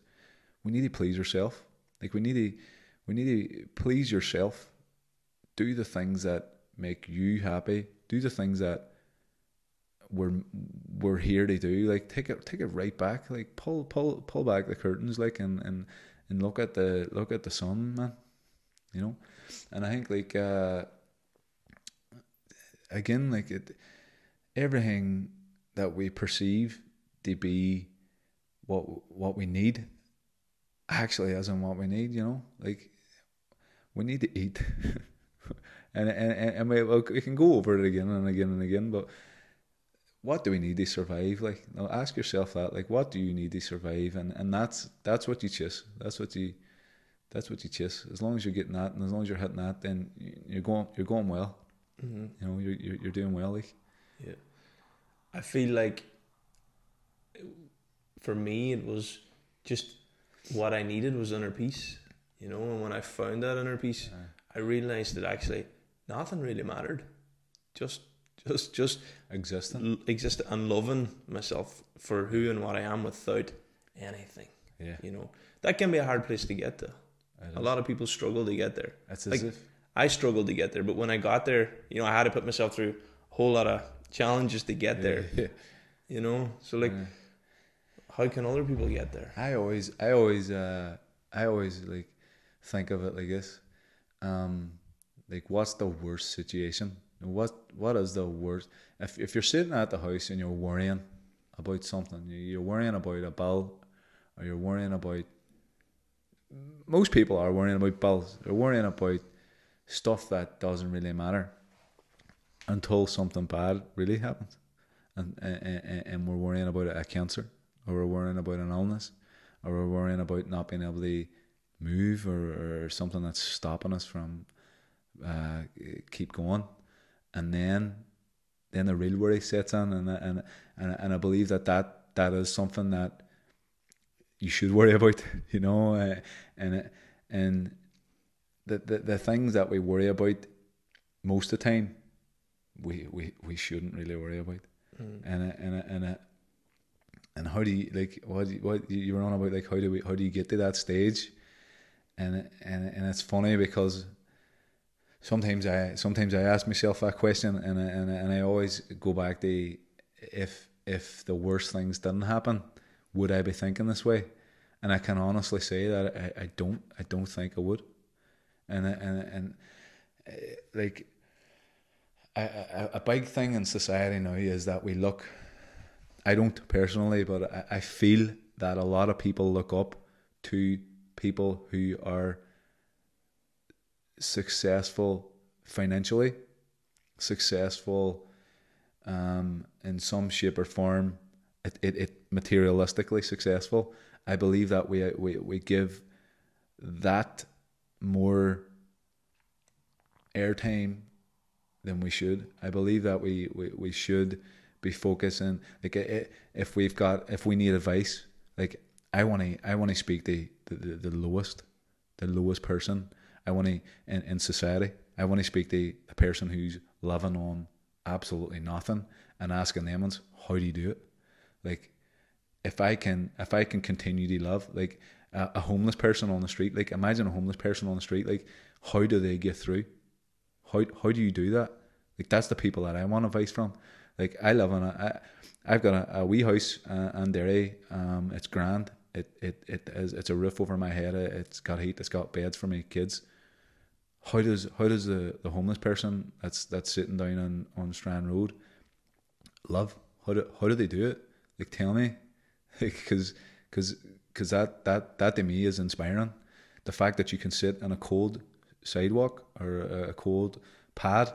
We need to please ourselves. Like we need to we need to please yourself. Do the things that make you happy. Do the things that we're we're here to do. Like take it take it right back. Like pull pull pull back the curtains. Like and and and look at the look at the sun, man. You know, and I think like uh, again, like it, everything that we perceive to be what what we need actually isn't what we need. You know, like we need to eat. and and and we, we can go over it again and again and again, but what do we need to survive? Like, now ask yourself that. Like, what do you need to survive? And and that's that's what you chase. That's what you that's what you chase. As long as you're getting that, and as long as you're hitting that, then you're going you're going well. Mm-hmm. You know, you're, you're you're doing well. Like, yeah, I feel like for me it was just what I needed was inner peace. You know, and when I found that inner peace, yeah. I realized that actually nothing really mattered. Just just just existing, l- exist and loving myself for who and what I am without anything. yeah, You know, that can be a hard place to get to. A lot of people struggle to get there. It's like- as if I struggled to get there, but when I got there, you know, I had to put myself through a whole lot of challenges to get there. Yeah. You know, so like, Yeah. how can other people get there? I always, I always, uh, I always like think of it like this. Um, like, what's the worst situation? What What is the worst? If if you're sitting at the house and you're worrying about something, you- you're worrying about a bill, or you're worrying about. Most people are worrying about bills. They're worrying about stuff that doesn't really matter until something bad really happens, and and, and, we're worrying about a cancer, or we're worrying about an illness, or we're worrying about not being able to move, or, or something that's stopping us from uh, keep going, and then then the real worry sets in, and and and and I believe that that that is something that you should worry about, you know, uh, and and the, the the things that we worry about most of the time, we we we shouldn't really worry about, Mm. and and and uh, and how do you like what you- what you you were on about like how do we how do you get to that stage, and and and it's funny because sometimes I sometimes I ask myself that question and I, and I, and I always go back to if if the worst things didn't happen, would I be thinking this way? And I can honestly say that I, I don't I don't think I would, and and and uh, like a, a, a big thing in society now is that we look. I don't personally, but I, I feel that a lot of people look up to people who are successful financially, successful um, in some shape or form, it, it, it materialistically successful. I believe that we, we, we give that more airtime than we should. I believe that we, we, we should be focusing like if we've got if we need advice like I want to I want to speak to the, the, the lowest the lowest person I want to in, in society I want to speak to the person who's living on absolutely nothing and asking them how do you do it like if I can if I can continue to love like a, a homeless person on the street like imagine a homeless person on the street like how do they get through? How how do you do that? Like that's the people that I want advice from. Like I live in a I, I've got a, a wee house uh, in Derry um it's grand. It it it is it's a roof over my head. It's got heat. It's got beds for my kids. How does how does the, the homeless person that's that's sitting down on, on Strand Road love? How do how do they do it like tell me. Because because because that that that to me is inspiring. The fact that you can sit on a cold sidewalk or a, a cold pad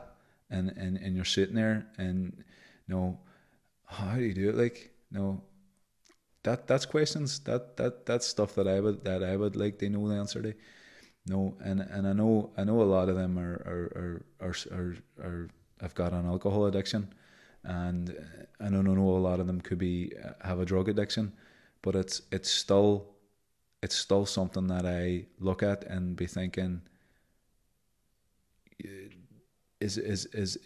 and, and and you're sitting there and you know how do you do it? Like you know that that's questions. That that that's stuff that I would that I would like to know the answer to. No and and I know I know a lot of them are are are are, are, are have got an alcohol addiction and I don't know a lot of them could be uh, have a drug addiction but it's it's still it's still something that I look at and be thinking is is is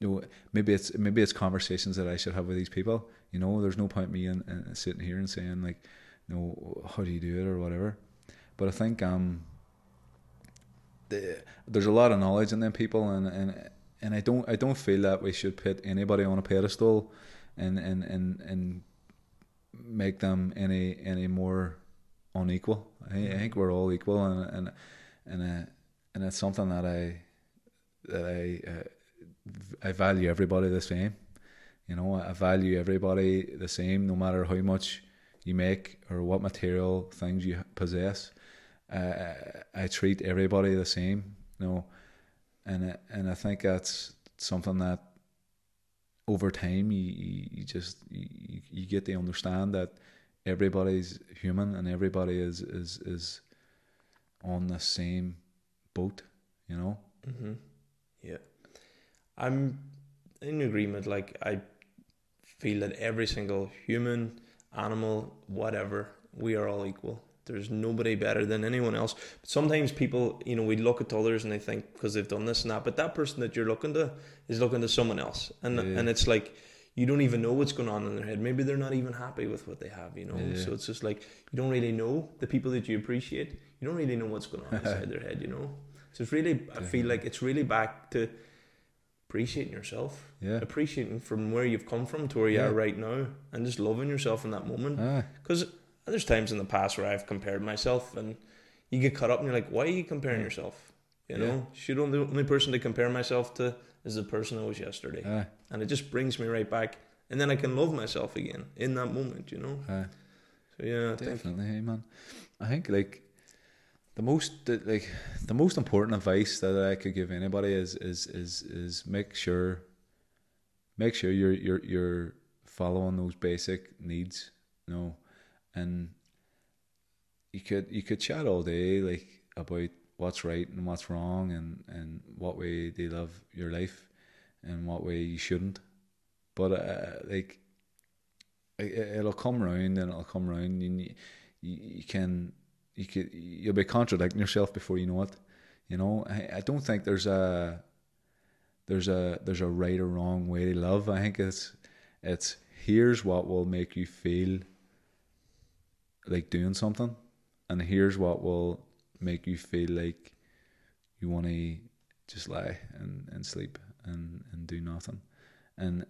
you know maybe it's maybe it's conversations that I should have with these people. You know there's no point me in, in sitting here and saying like you know how do you do it? or whatever. But I think um the, there's a lot of knowledge in them people and and and I don't I don't feel that we should put anybody on a pedestal and and and and make them any any more unequal. I, I think we're all equal, and and and uh, and it's something that I that I uh, I value everybody the same. You know, I value everybody the same, no matter how much you make or what material things you possess. Uh, I treat everybody the same. You know, and and I think that's something that over time you, you just you, you get to understand that everybody's human and everybody is is is on the same boat you know? Mm-hmm. yeah. I'm in agreement like i feel that every single human animal whatever we are all equal there's nobody better than anyone else. But sometimes people, you know, we look at others and they think because they've done this and that, but that person that you're looking to is looking to someone else, and yeah. and it's like you don't even know what's going on in their head. Maybe they're not even happy with what they have, you know. Yeah. So it's just like you don't really know the people that you appreciate. You don't really know what's going on inside their head, you know. So it's really, I feel like it's really back to appreciating yourself, yeah, appreciating from where you've come from to where you yeah. are right now, and just loving yourself in that moment. Ah. Because there's times in the past where I've compared myself, and you get caught up, and you're like, why are you comparing yeah. yourself? You know, yeah. should only the only person to compare myself to is the person I was yesterday, Aye. and it just brings me right back, and then I can love myself again in that moment. You know. Aye. So yeah, I definitely, hey man. I think like the most like the most important advice that I could give anybody is is is is make sure make sure you're you're you're following those basic needs, you know, and you could you could chat all day like about what's right and what's wrong and and what way they love your life and what way you shouldn't. But uh, like it'll come around and it'll come around and you, you can you could you'll be contradicting yourself before you know it you know? I, I don't think there's a there's a there's a right or wrong way to love. I think it's it's here's what will make you feel like doing something and here's what will make you feel like you want to just lie and, and sleep and, and do nothing. And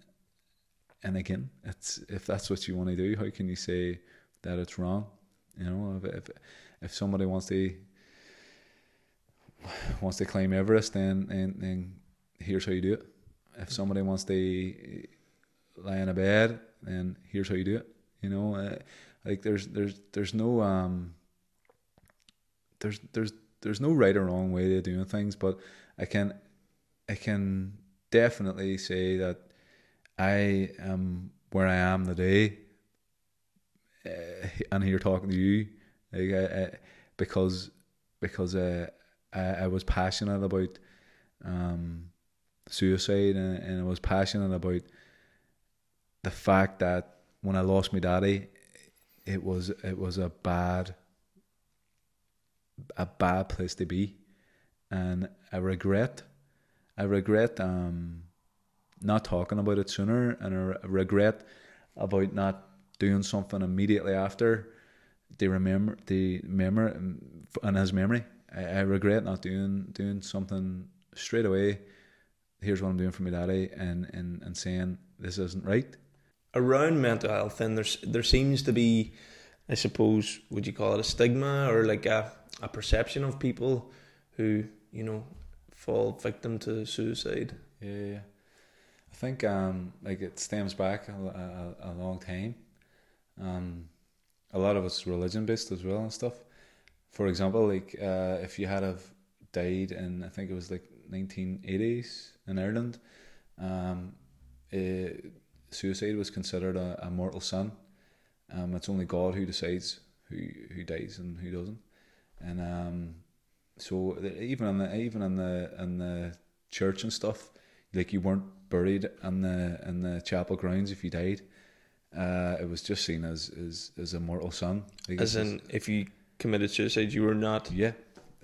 and again, it's if that's what you want to do, how can you say that it's wrong? You know, if if, if somebody wants to wants to climb Everest, then, then then here's how you do it. If somebody wants to lie in a bed, then here's how you do it. You know, uh, like there's there's there's no um there's there's there's no right or wrong way of doing things, but I can I can definitely say that I am where I am today, uh, and here talking to you, like I, I, because because uh, I I was passionate about um suicide and, and I was passionate about the fact that when I lost my daddy, it was it was a bad a bad place to be, and I regret, I regret um, not talking about it sooner, and I regret about not doing something immediately after. They remember the memory and his memory. I, I regret not doing doing something straight away. Here's what I'm doing for my daddy, and and and saying this isn't right. Around mental health, and there's there seems to be, I suppose, would you call it a stigma or like a a perception of people who you know fall victim to suicide. Yeah, yeah. I think um like it stems back a, a, a long time. Um, a lot of it's religion based as well and stuff. For example, like uh, if you had have died in I think it was like nineteen eighties in Ireland, um, it, suicide was considered a, a mortal sin. Um, it's only God who decides who who dies and who doesn't and um, so even in the even in the in the church and stuff, like you weren't buried in the in the chapel grounds if you died. Uh, it was just seen as as, as a mortal sin. As in, if you committed suicide, you were not. Yeah,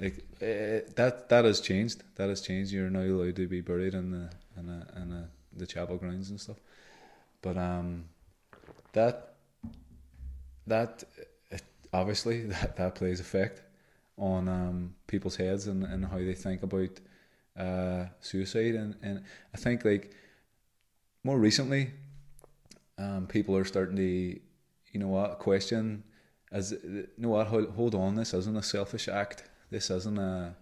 like uh, that that has changed. That has changed. You're now allowed to be buried in the in a, in a, the chapel grounds and stuff. But um, that that obviously that that plays effect on um, people's heads and, and how they think about uh, suicide, and and I think like more recently, um, people are starting to, you know what, question as you know what, hold, hold on, this isn't a selfish act. This isn't a,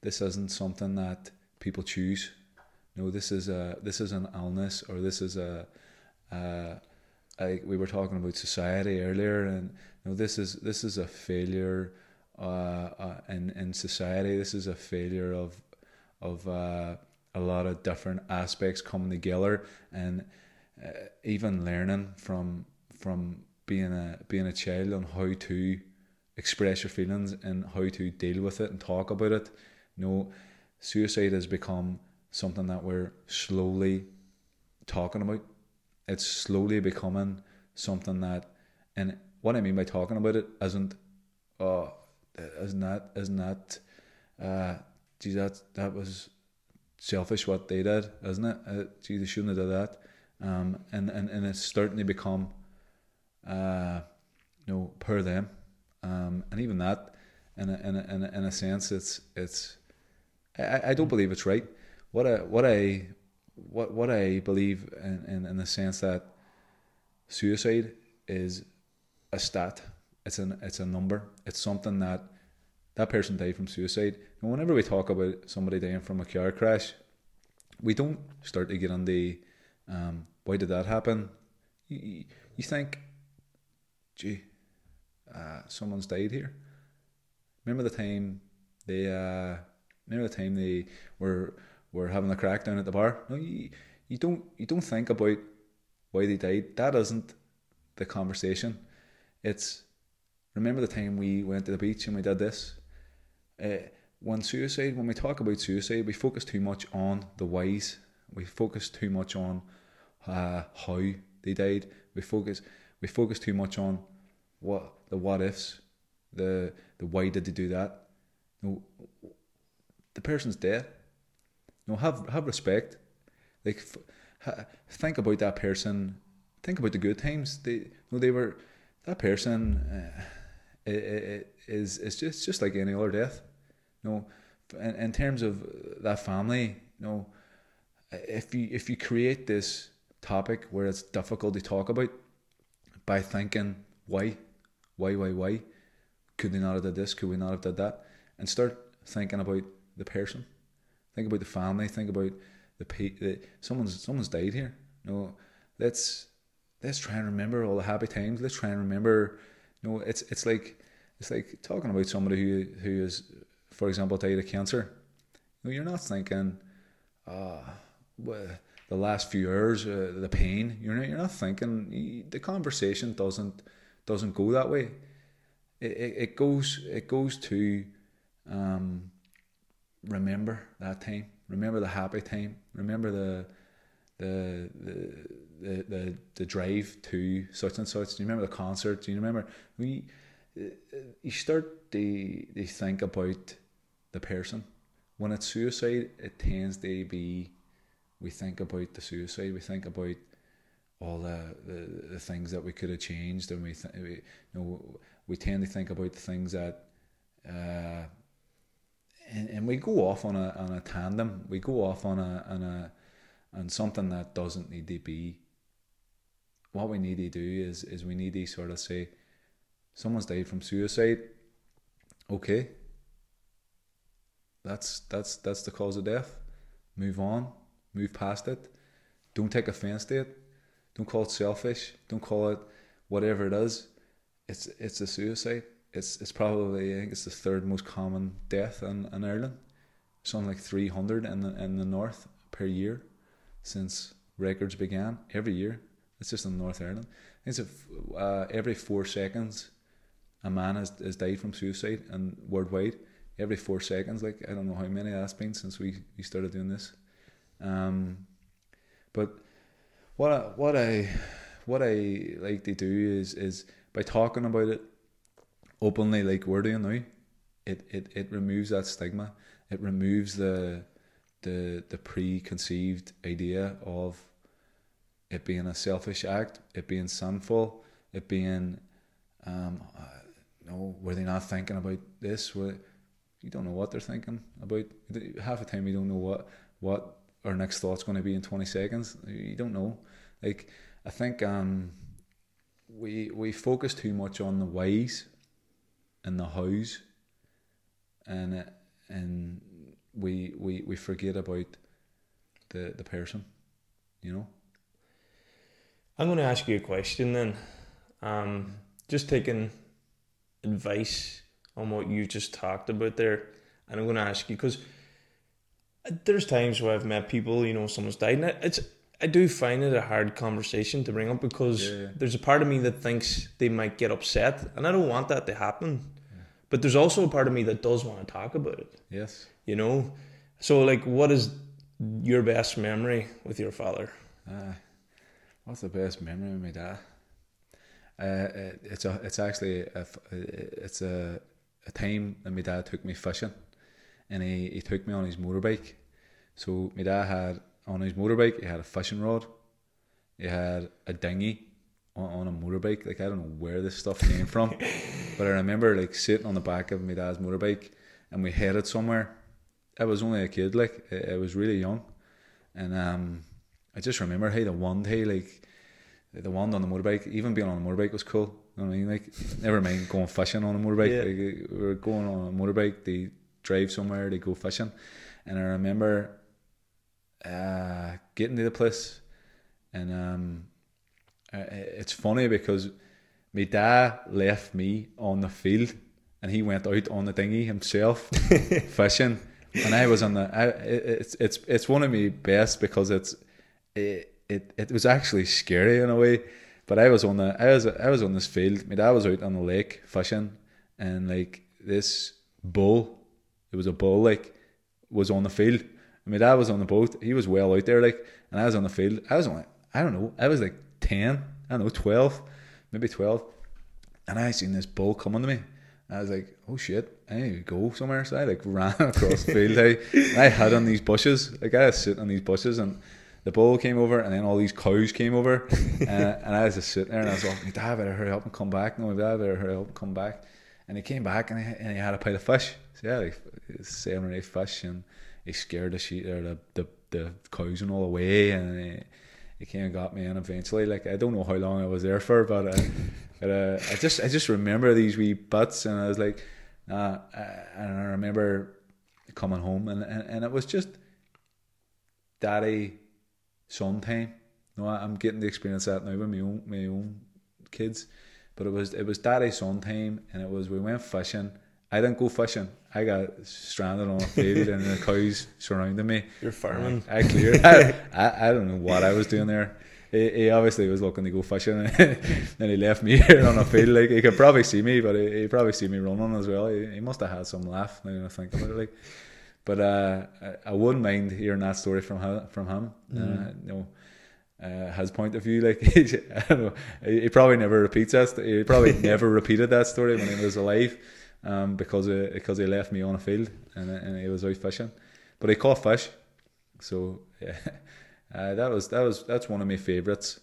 this isn't something that people choose. No, this is a this is an illness or this is a, a like we were talking about society earlier, and you know this is this is a failure uh, uh, in in society. This is a failure of of uh, a lot of different aspects coming together, and uh, even learning from from being a being a child on how to express your feelings and how to deal with it and talk about it. You know, suicide has become something that we're slowly talking about. It's slowly becoming something that, and what I mean by talking about it isn't, oh, isn't that, isn't that, uh, geez, that, that was selfish what they did, isn't it? Uh, they shouldn't have done that. Um, and, and, and it's starting to become, uh, you know, per them. Um, and even that, in a, in a, in a, in a sense, it's, it's, I, I don't believe it's right. What I, what I, what, what I believe in, in, in the sense that suicide is a stat. It's an, it's a number. It's something that that person died from suicide. And whenever we talk about somebody dying from a car crash, we don't start to get on the um, why did that happen? You, you think, gee, uh, someone's died here. Remember the time they uh, remember the time they were were having a crack down at the bar? No, you, you don't you don't think about why they died. That isn't the conversation. It's remember the time we went to the beach and we did this uh, when suicide, when we talk about suicide, we focus too much on the whys. We focus too much on uh, how they died. We focus we focus too much on what the what ifs, the the why did they do that. No, the person's dead. No, have have respect. Like, f- think about that person. Think about the good times. They no, they were that person. Uh, it is it's just just like any other death. You know, in, in terms of that family, you know, if you if you create this topic where it's difficult to talk about by thinking why, why, why, why, could they not have done this? Could we not have done that? And start thinking about the person. Think about the family. Think about the, the someone's someone's died here. You know, let's let's try and remember all the happy times. Let's try and remember. You know, it's it's like it's like talking about somebody who who is for example, died of cancer, you know, you're not thinking, uh, well, the last few years, uh, the pain. You're not, you're not thinking. The conversation doesn't doesn't go that way. It, it, it goes it goes to um, remember that time. Remember the happy time. Remember the the the the the, the drive to such and such. Do you remember the concert? Do you remember we? You start to, to think about the person. When it's suicide, it tends to be we think about the suicide, we think about all the, the, the things that we could have changed, and we, th- we you know we tend to think about the things that, uh, and, and we go off on a on a tandem. We go off on a on a on something that doesn't need to be. What we need to do is is we need to sort of say, someone's died from suicide. Okay, that's that's that's the cause of death. Move on, move past it. Don't take offense to it. Don't call it selfish. Don't call it whatever it is. It's it's a suicide. It's it's probably it's the third most common death in, in Ireland. Something like three hundred in the in the north per year since records began. Every year. It's just in North Ireland. It's a, uh, every four seconds a man has, has died from suicide and worldwide every four seconds. Like I don't know how many that's been since we, we started doing this. Um, but what I, what I what I like to do is is by talking about it openly, like we're doing now, it, it, it removes that stigma. It removes the the the preconceived idea of it being a selfish act, it being sinful, it being um, uh, no, were they not thinking about this? Were you don't know what they're thinking about. Half the time, you don't know what what our next thought's going to be in twenty seconds. You don't know. Like I think um, we we focus too much on the whys and the hows, and and we we we forget about the the person. You know. I'm going to ask you a question then. Um, just taking advice on what you just talked about there, and I'm going to ask you because there's times where I've met people, you know, someone's died, and it's I do find it a hard conversation to bring up because yeah. there's a part of me that thinks they might get upset, and I don't want that to happen. Yeah. But there's also a part of me that does want to talk about it. Yes. You know, so like, what is your best memory with your father? Uh, What's the best memory of my dad? Uh, it's a, it's actually a, it's a, a time that my dad took me fishing, and he, he took me on his motorbike. So my dad had on his motorbike, he had a fishing rod, he had a dinghy on, on a motorbike. Like I don't know where this stuff came from, but I remember like sitting on the back of my dad's motorbike, and we headed somewhere. I was only a kid, like I, I was really young, and um, I just remember, hey, the one day, like, the one on the motorbike, even being on a motorbike was cool. You know what I mean? Like, never mind going fishing on a motorbike. Yeah. Like, we were going on a motorbike, they drive somewhere, they go fishing. And I remember uh, getting to the place, and um, it's funny because my dad left me on the field and he went out on the dinghy himself fishing and I was on the I, it's it's it's one of my best because it's it, it it was actually scary in a way. But I was on the I was I was on this field. My dad was out on the lake fishing, and like this bull, it was a bull like was on the field. And my dad was on the boat. He was well out there, like, and I was on the field. I was only I don't know. I was like ten. I don't know twelve, maybe twelve, and I seen this bull coming to me. I was like, oh shit, I need to go somewhere. So I like ran across the field. I, I had on these bushes. Like I was sitting on these bushes and the bull came over, and then all these cows came over, uh, and I was just sitting there, and I was like, "My dad better hurry up and come back." No, my dad better hurry up and come back. And he came back, and he, and he had a pile of fish. So yeah, like seven or eight fish, and he scared the sheep or the, the the cows and all away, and he, he came and got me in eventually. Like I don't know how long I was there for, but, uh, but uh, I just I just remember these wee butts, and I was like, uh, and I remember coming home, and, and, and it was just daddy son time. No, I'm getting the experience that now with my own my own kids. But it was it was daddy son time, and it was we went fishing. I didn't go fishing. I got stranded on a field, and the cows surrounded me. You're farming. I, I cleared. I, I, I don't know what I was doing there. He, he obviously was looking to go fishing, and he left me here on a field. Like he could probably see me, but he, he probably see me running as well. He, he must have had some laugh. Now I think about it, like. But uh, I, I wouldn't mind hearing that story from him. From him, mm. uh, you know, uh, his point of view. Like I don't know, he, he probably never repeats that. He probably never repeated that story when he was alive, um, because uh, because he left me on a field and and he was out fishing, but he caught fish. So yeah, uh, that was that was that's one of my favourites,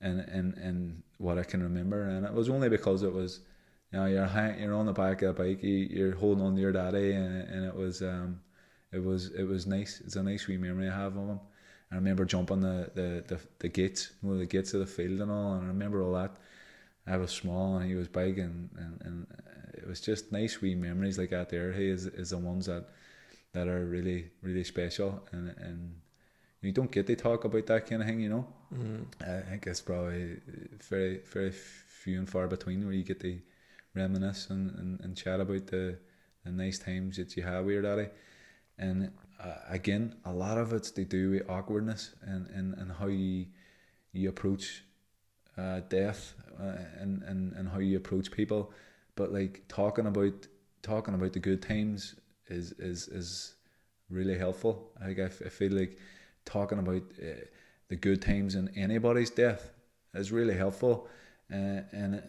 and and and what I can remember, and it was only because it was. You know, you're you're on the back of a bike, you, are holding on to your daddy, and, and it was um, it was it was nice. It's a nice wee memory I have of him. I remember jumping the the the, the gates, you know, the gates of the field and all, and I remember all that. I was small and he was big, and, and, and it was just nice wee memories like that. There, he is is the ones that that are really really special, and and you don't get to talk about that kind of thing, you know. Mm. I think it's probably very very few and far between where you get to reminisce and, and, and chat about the, the nice times that you have with your daddy and uh, again, a lot of it's to do with awkwardness and, and, and how you you approach uh, death and, and, and how you approach people. But like talking about talking about the good times is is is really helpful. Like I, f- I feel like talking about uh, the good times in anybody's death is really helpful, uh, and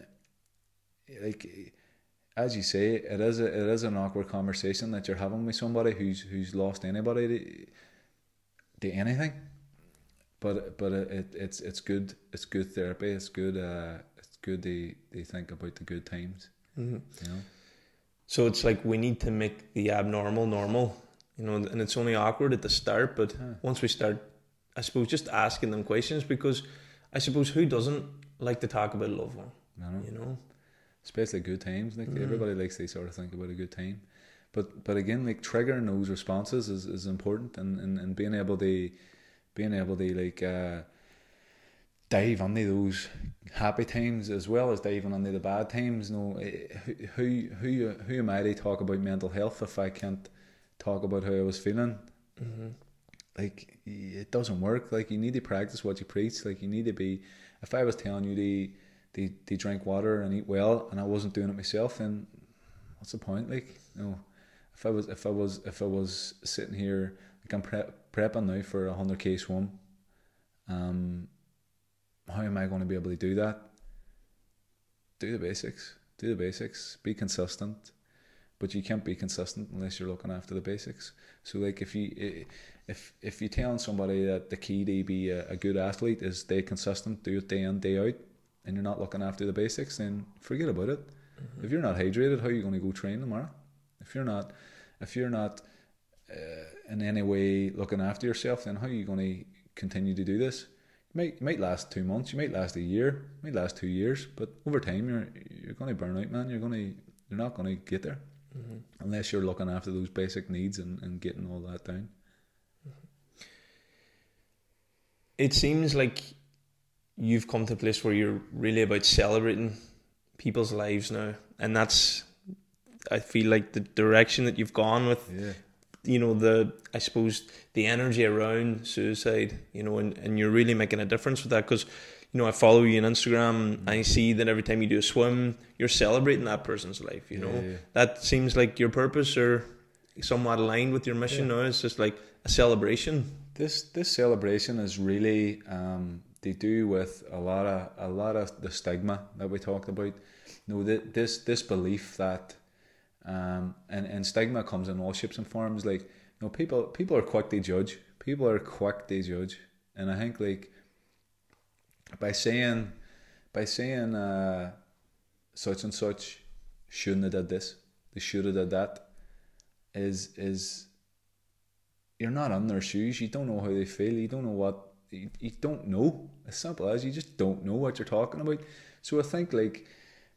like as you say, it is a, it is an awkward conversation that you're having with somebody who's who's lost anybody to, to anything. But but it, it's it's good it's good therapy. It's good uh, good they, they think about the good times. Mm-hmm. You know. So it's like we need to make the abnormal normal, you know, and it's only awkward at the start, but Huh. once we start, I suppose, just asking them questions because I suppose who doesn't like to talk about loved one, You know, you know? especially good times. Like Mm. everybody likes to sort of think about a good time, but but again, like triggering those responses is, is important, and, and, and being able to being able to like uh, dive into those happy times as well as diving into the bad times. You know, eh, who who who am I to talk about mental health if I can't talk about how I was feeling? Mm-hmm. like it doesn't work. Like you need to practice what you preach. Like you need to be. If I was telling you to to, to drink water and eat well, and I wasn't doing it myself, then what's the point? Like you know, if I was if I was if I was sitting here like I'm prep, prepping now for a hundred k swim, um, how am I going to be able to do that? Do the basics. Do the basics. Be consistent. But you can't be consistent unless you're looking after the basics. So like if you if if you're telling somebody that the key to be a, a good athlete is stay consistent, do it day in day out, and you're not looking after the basics, then forget about it. If you're not hydrated, how are you going to go train tomorrow? If you're not, if you're not uh, in any way looking after yourself, then how are you going to continue to do this? Might might last two months, you might last a year, might last two years, but over time you're you're going to burn out, man. You're going to you're not going to get there Mm-hmm. unless you're looking after those basic needs and, and getting all that down. It seems like you've come to a place where you're really about celebrating people's lives now, and that's I feel like the direction that you've gone with Yeah. You know the I suppose the energy around suicide, you know, and, and you're really making a difference with that because you know I follow you on Instagram and I see that every time you do a swim, you're celebrating that person's life. You know, Yeah, yeah. that seems like your purpose or somewhat aligned with your mission now. It's just like a celebration. This this celebration is really um, to do with a lot of a lot of the stigma that we talked about. You know, th- this this belief that um, and and stigma comes in all shapes and forms. Like you know, people people are quick to judge. People are quick to judge, and I think like by saying by saying uh, such and such shouldn't have did this, they should have did that, is is you're not on their shoes. You don't know how they feel. You don't know what you, you don't know. As simple as you just don't know what you're talking about. So I think like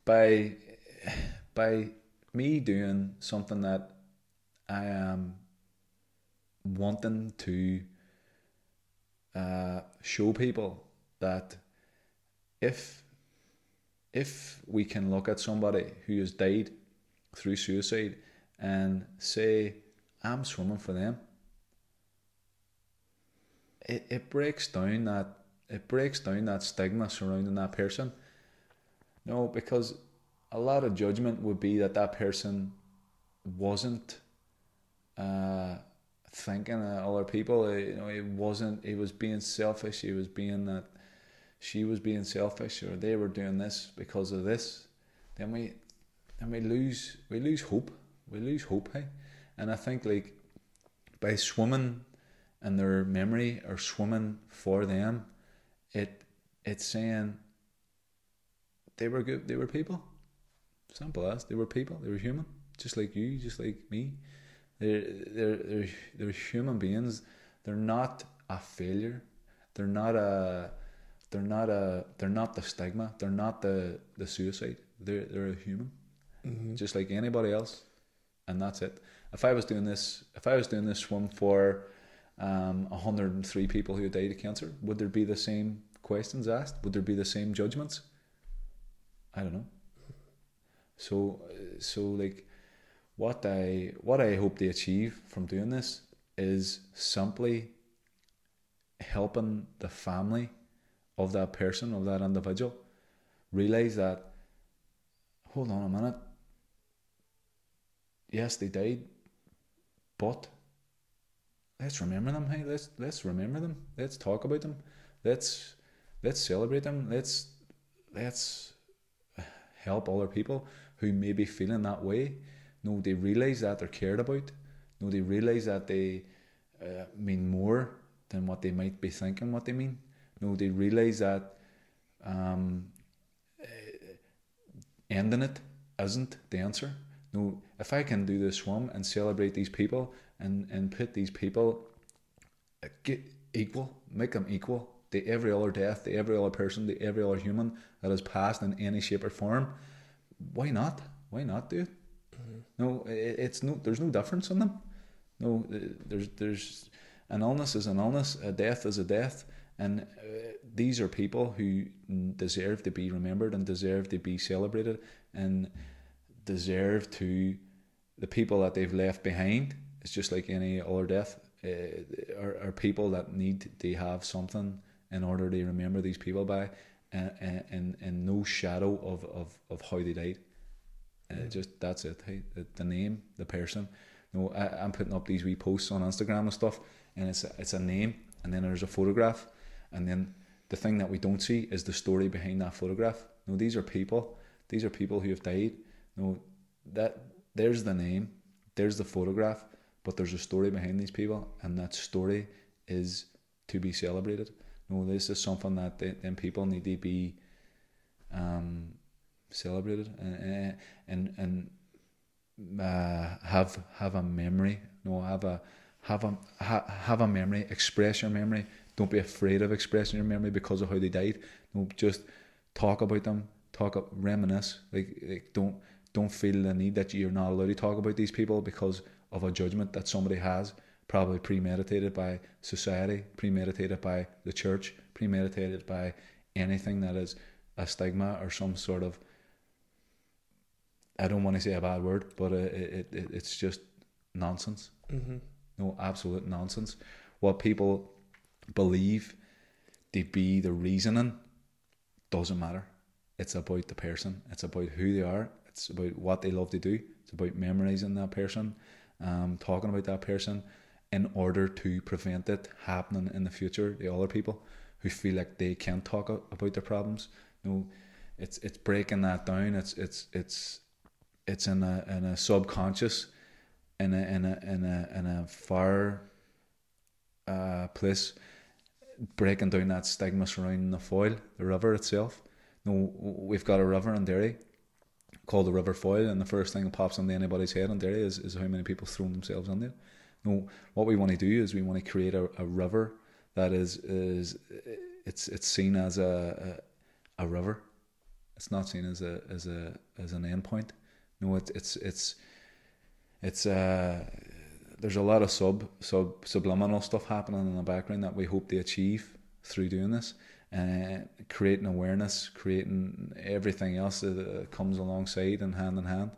by by me doing something that I am wanting to uh, show people that if if we can look at somebody who has died through suicide and say I'm swimming for them it, it breaks down that it breaks down that stigma surrounding that person. No, because a lot of judgment would be that that person wasn't uh, thinking of other people. Uh, You know, it wasn't. It was being selfish. It was being that. She was being selfish, or they were doing this because of this. Then we, then we lose. We lose hope. We lose hope. Hey, and I think like by swimming and their memory or swimming for them, it it's saying they were good. They were people. Simple as they were people. They were human, just like you, just like me. They're they're they're they're human beings. They're not a failure. They're not a. They're not a. They're not the stigma. They're not the the suicide. They're they're a human, just like anybody else, and that's it. If I was doing this, if I was doing this swim for um, 103 people who died of cancer, would there be the same questions asked? Would there be the same judgments? I don't know. So, uh, so like, what I what I hope to achieve from doing this is simply helping the family of that person of that individual realize that. Hold on a minute. Yes, they died, but let's remember them. Hey, let's let's remember them. Let's talk about them. Let's let's celebrate them. Let's let's help other people who may be feeling that way. No, they realize that they're cared about. No, they realize that they uh, mean more than what they might be thinking. What they mean. No, they realize that um, uh, ending it isn't the answer. No, if I can do this swim and celebrate these people and and put these people uh, get equal, make them equal to every other death, to every other person, to every other human that has passed in any shape or form. Why not? Why not do it? Mm-hmm. No, it, it's no. There's no difference in them. No, there's there's an illness is an illness, a death is a death, and uh, these are people who deserve to be remembered and deserve to be celebrated and deserve to the people that they've left behind. It's just like any other death. Uh, are, are people that need to have something in order to remember these people by, and and, and no shadow of, of, of how they died. Uh, just that's it. Hey, the, the name, the person. No, I, I'm putting up these wee posts on Instagram and stuff, and it's a, it's a name, and then there's a photograph, and then the thing that we don't see is the story behind that photograph. No, these are people. These are people who have died. No, that there's the name, there's the photograph, but there's a story behind these people, and that story is to be celebrated. No, this is something that then people need to be um, celebrated and and and uh, have have a memory. No, have a have a ha, have a memory. Express your memory. Don't be afraid of expressing your memory because of how they died. No, just talk about them. Talk, up, reminisce. Like, like don't don't feel the need that you're not allowed to talk about these people because of a judgment that somebody has probably premeditated by society, premeditated by the church, premeditated by anything that is a stigma or some sort of I don't want to say a bad word, but it, it, it's just nonsense. Mm-hmm. No, absolute nonsense. What people believe to be the reasoning doesn't matter. It's about the person. It's about who they are. It's about what they love to do. It's about memorizing that person, um, talking about that person, in order to prevent it happening in the future. The other people who feel like they can't talk about their problems. You know, it's it's breaking that down. It's it's it's it's in a in a subconscious, in a in a in a in a far uh, place, breaking down that stigma surrounding the Foyle, the river itself. You know, we've got a river in Derry called the River Foyle, and the first thing that pops into anybody's head in Derry is, is how many people throw themselves in there. No, what we want to do is we want to create a, a river that is is it's it's seen as a, a, a river. It's not seen as a as a as an endpoint. No, it's it's it's it's uh there's a lot of sub sub subliminal stuff happening in the background that we hope to achieve through doing this. Uh, creating awareness, creating everything else that comes alongside and hand in hand.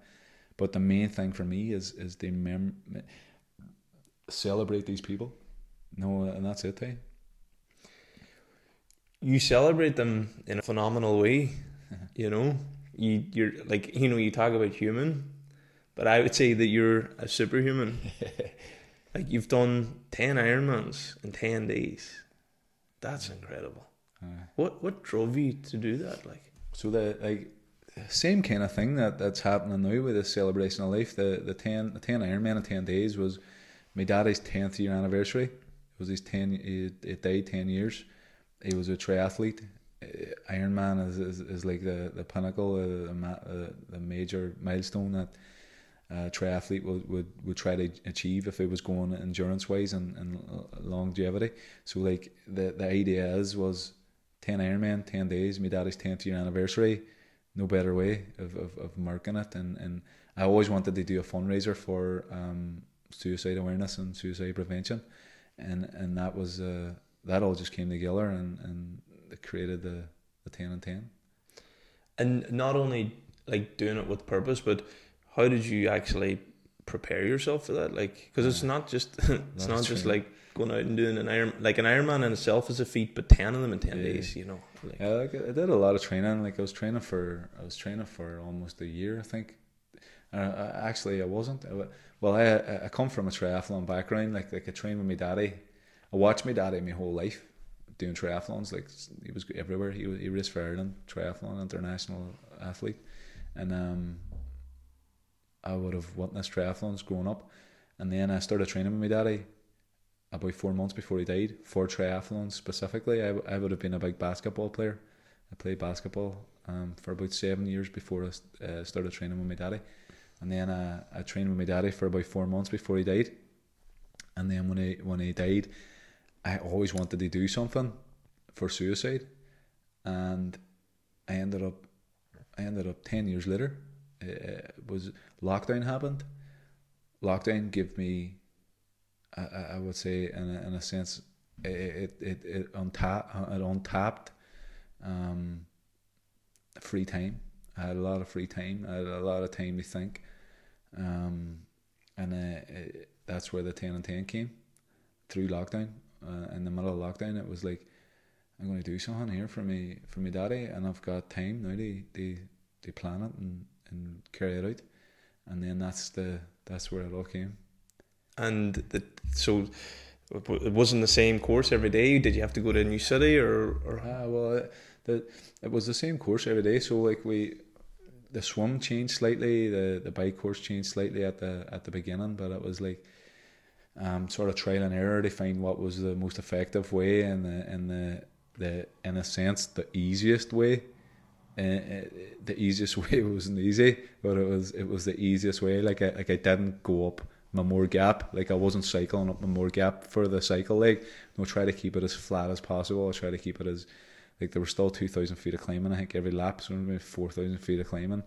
But the main thing for me is is the mem- celebrate these people. No, and that's it. Hey? You celebrate them in a phenomenal way. you know, you you're like you know you talk about human, but I would say that you're a superhuman. like you've done ten Ironmans in ten days. That's incredible. Uh, what what drove you to do that? Like so the like same kind of thing that that's happening now with this celebration of life. The the ten the ten Ironman in ten days was my daddy's 10th year anniversary. It was his 10, it died 10 years. He was a triathlete. Uh, Ironman is, is, is like the, the pinnacle, uh, the, uh, the major milestone that a triathlete would, would, would try to achieve if it was going endurance wise and, and longevity. So like the, the idea is was 10 Ironman, 10 days, my daddy's 10th year anniversary. No better way of, of, of marking it. And, and I always wanted to do a fundraiser for um, suicide awareness and suicide prevention, and and that was uh, that all just came together and and it created the the ten and ten. And not only like doing it with purpose, but how did you actually prepare yourself for that? Like, because it's not just it's not just like going out and doing an iron like an Ironman in itself is a feat, but ten of them in ten yeah. days, you know. Like, yeah, like I did a lot of training. Like I was training for I was training for almost a year, I think. Uh, actually, I wasn't. I, well, I I come from a triathlon background. Like like I trained with my daddy. I watched my daddy my whole life doing triathlons. Like he was everywhere. He he raced for Ireland triathlon international athlete, and um, I would have witnessed triathlons growing up, and then I started training with my daddy about four months before he died for triathlons specifically. I, I would have been a big basketball player. I played basketball um, for about seven years before I uh, started training with my daddy and then uh, I trained with my daddy for about four months before he died. And then when he when he died, I always wanted to do something for suicide, and I ended up I ended up ten years later. It was lockdown happened. Lockdown gave me, I, I would say, in a, in a sense, it it it untapped it untapped um, free time. I had a lot of free time. I had a lot of time to think, um, and uh, it, that's where the ten and ten came through lockdown. Uh, in the middle of lockdown, it was like I'm going to do something here for me for my daddy, and I've got time now to to, to plan it and, and carry it out. And then that's the that's where it all came. And the, so it wasn't the same course every day. Did you have to go to a new city or? or? Uh, well, the it was the same course every day. So like we, the swim changed slightly, the the bike course changed slightly at the at the beginning, but it was like um, sort of trial and error to find what was the most effective way and the and the the in a sense the easiest way. Uh, the easiest way wasn't easy, but it was it was the easiest way. Like I like I didn't go up Mamore Gap. Like I wasn't cycling up more gap for the cycle leg. No, try to keep it as flat as possible. I try to keep it as like there were still two thousand feet of climbing. I think every lap, so maybe four thousand feet of climbing,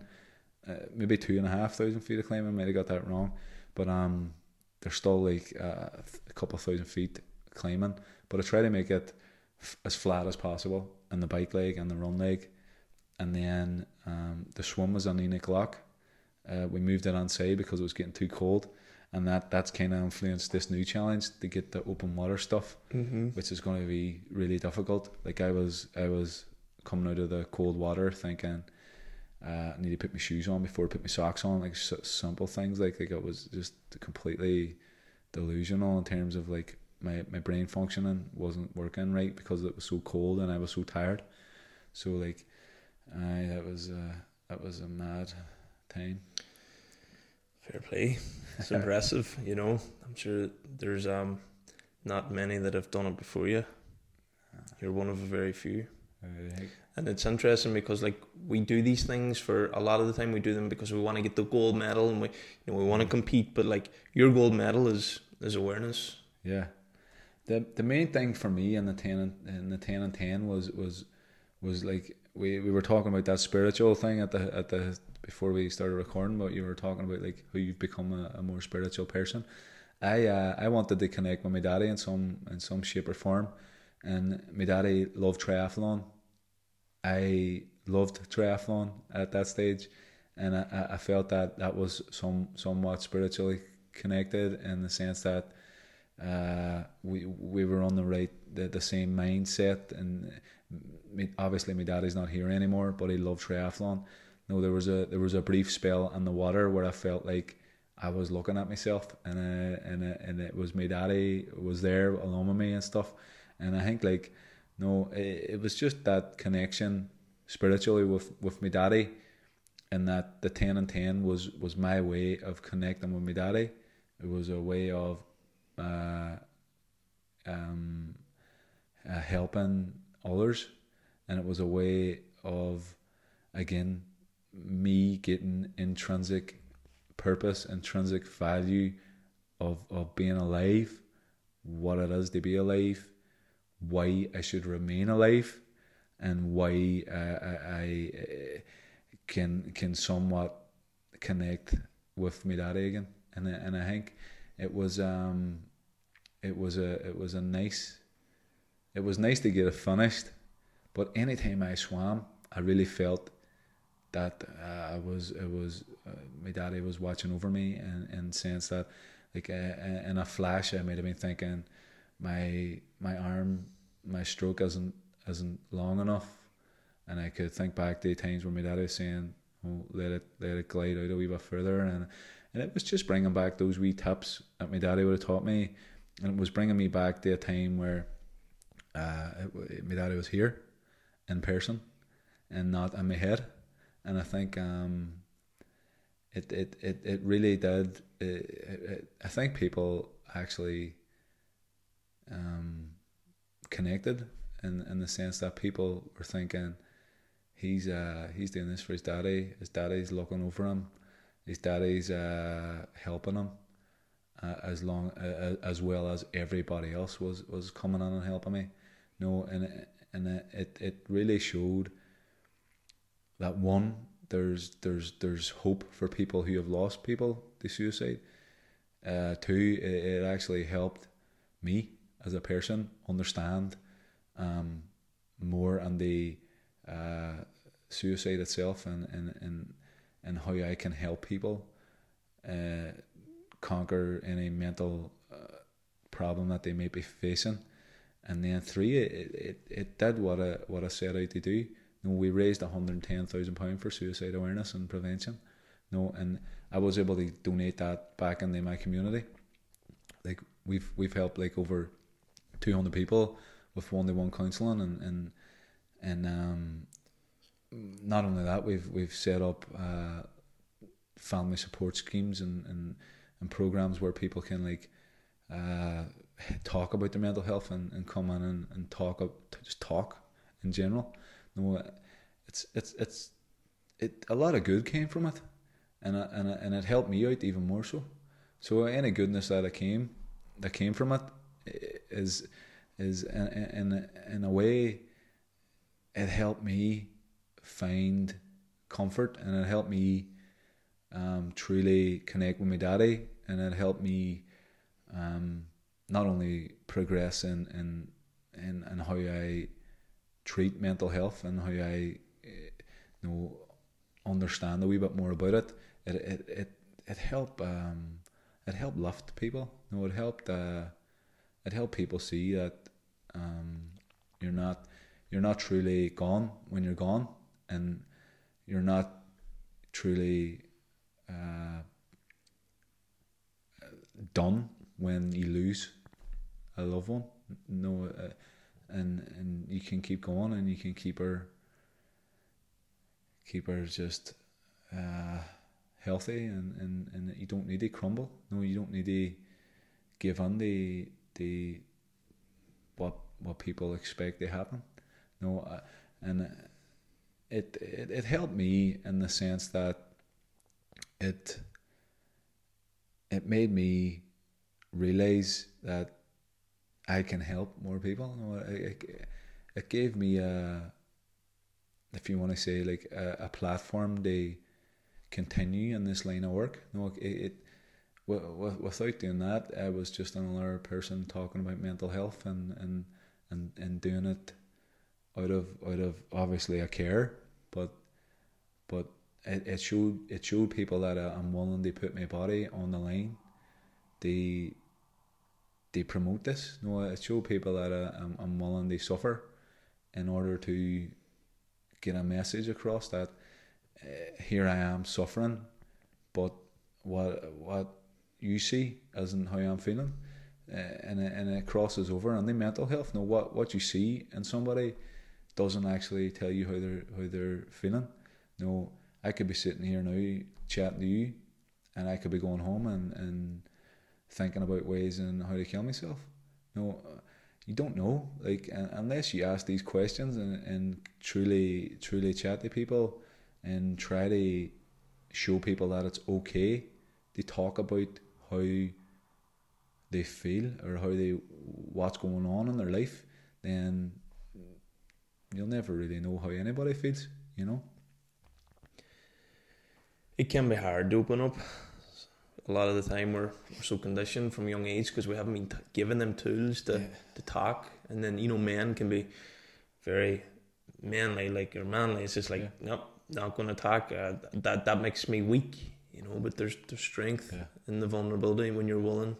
uh, maybe two and a half thousand feet of climbing. Might have got that wrong, but um, there's still like uh, a couple thousand feet climbing. But I try to make it f- as flat as possible in the bike leg and the run leg, and then um, the swim was on Enoch Loch. Uh, we moved it on side because it was getting too cold and that that's kind of influenced this new challenge to get the open water stuff, mm-hmm. which is going to be really difficult. Like I was, I was coming out of the cold water thinking, uh, I need to put my shoes on before I put my socks on, like s- simple things. Like like it was just completely delusional in terms of like my my brain functioning wasn't working right because it was so cold and I was so tired. So like, I that was a that was a mad time. Fair play. It's impressive, you know. I'm sure there's um not many that have done it before you. You're one of a very few. And it's interesting because like we do these things for a lot of the time we do them because we want to get the gold medal and we you know we want to compete but like your gold medal is is awareness. Yeah. The the main thing for me in the ten and in the ten and ten was was was like we, we were talking about that spiritual thing at the at the before we started recording, but you were talking about like how you've become a, a more spiritual person. I uh, I wanted to connect with my daddy in some in some shape or form, and my daddy loved triathlon. I loved triathlon at that stage, and I, I felt that that was some somewhat spiritually connected in the sense that uh, we we were on the right the, the same mindset and obviously my daddy's not here anymore but he loved triathlon no there was a there was a brief spell in the water where I felt like I was looking at myself and uh, and uh, and it was my daddy was there along with me and stuff. And I think like no it, it was just that connection spiritually with with my daddy and that the 10 and 10 was was my way of connecting with my daddy. It was a way of uh, um, uh, helping others, and it was a way of again me getting intrinsic purpose, intrinsic value of of being alive, what it is to be alive, why I should remain alive, and why uh, I, I uh, can can somewhat connect with my daddy again, and I, and I think it was um it was a it was a nice it was nice to get it finished but anytime I swam I really felt that uh, was it was uh, my daddy was watching over me and in sense that like uh, in a flash I might have been thinking my my arm my stroke isn't isn't long enough. And I could think back to times where my daddy was saying oh let it let it glide out a wee bit further. And and it was just bringing back those wee tips that my daddy would have taught me. And it was bringing me back to a time where uh, it, my daddy was here in person and not in my head and I think um, it, it, it, it really did it, it, I think people actually um, connected in, in the sense that people were thinking he's uh, he's doing this for his daddy his daddy's looking over him his daddy's uh, helping him uh, as long uh, as well as everybody else was was coming in and helping me. No, and and it it really showed that one there's there's there's hope for people who have lost people to suicide. Uh, two, it, it actually helped me as a person understand um, more on the uh, suicide itself and, and, and, and how I can help people uh, conquer any mental uh, problem that they may be facing. And then three, it, it, it did what I, what I set out to do. Know, we raised £110,000 for suicide awareness and prevention. You know, and I was able to donate that back into my community. Like we've we've helped like over two hundred people with one to one counselling and and and um, not only that we've we've set up uh, family support schemes and, and and programs where people can like uh, talk about their mental health and, and come in and, and talk up just talk in general. Know, it's it's it's it a lot of good came from it and and and it helped me out even more so. So any goodness that I came that came from it is is in in in a way it helped me find comfort and it helped me um, truly connect with my daddy and it helped me um, not only progress in, in in in how I treat mental health and how I you know understand a wee bit more about it it it it, it helped um, it helped lift people. You know, it helped uh, it helped people see that um, you're not you're not truly gone when you're gone, and you're not truly uh, done when you lose a loved one. No, uh, and and you can keep going, and you can keep her keep her just. Uh, healthy and, and, and you don't need to crumble. No, you don't need to give in the the what what people expect to happen. No, uh, and it, it it helped me in the sense that it it made me realize that I can help more people. No, it, it, it gave me a if you want to say like a, a platform to continue in this line of work. No, it, it without doing that, I was just another person talking about mental health and and and, and doing it out of out of obviously a care, but but it, it showed it showed people that uh, I'm willing to put my body on the line. They they promote this. No, it showed people that I'm, I'm willing to suffer in order to get a message across that uh, here I am suffering, but what what you see isn't how I'm feeling, uh, and it, and it crosses over on the mental health. No, what what you see in somebody doesn't actually tell you how they're how they're feeling. No, I could be sitting here now chatting to you, and I could be going home and and thinking about ways and how to kill myself. No, uh, you don't know. Like unless you ask these questions and, and truly truly chat to people, and try to show people that it's okay to talk about how they feel or how they what's going on in their life, then you'll never really know how anybody feels, you know. It can be hard to open up. A lot of the time, we're, we're so conditioned from young age because we haven't been t- given them tools to, yeah. to talk. And then, you know, men can be very manly, like, or manly. It's just like, yeah. nope, not going to talk Uh, that that makes me weak, you know. But there's there's strength yeah. in the vulnerability when you're willing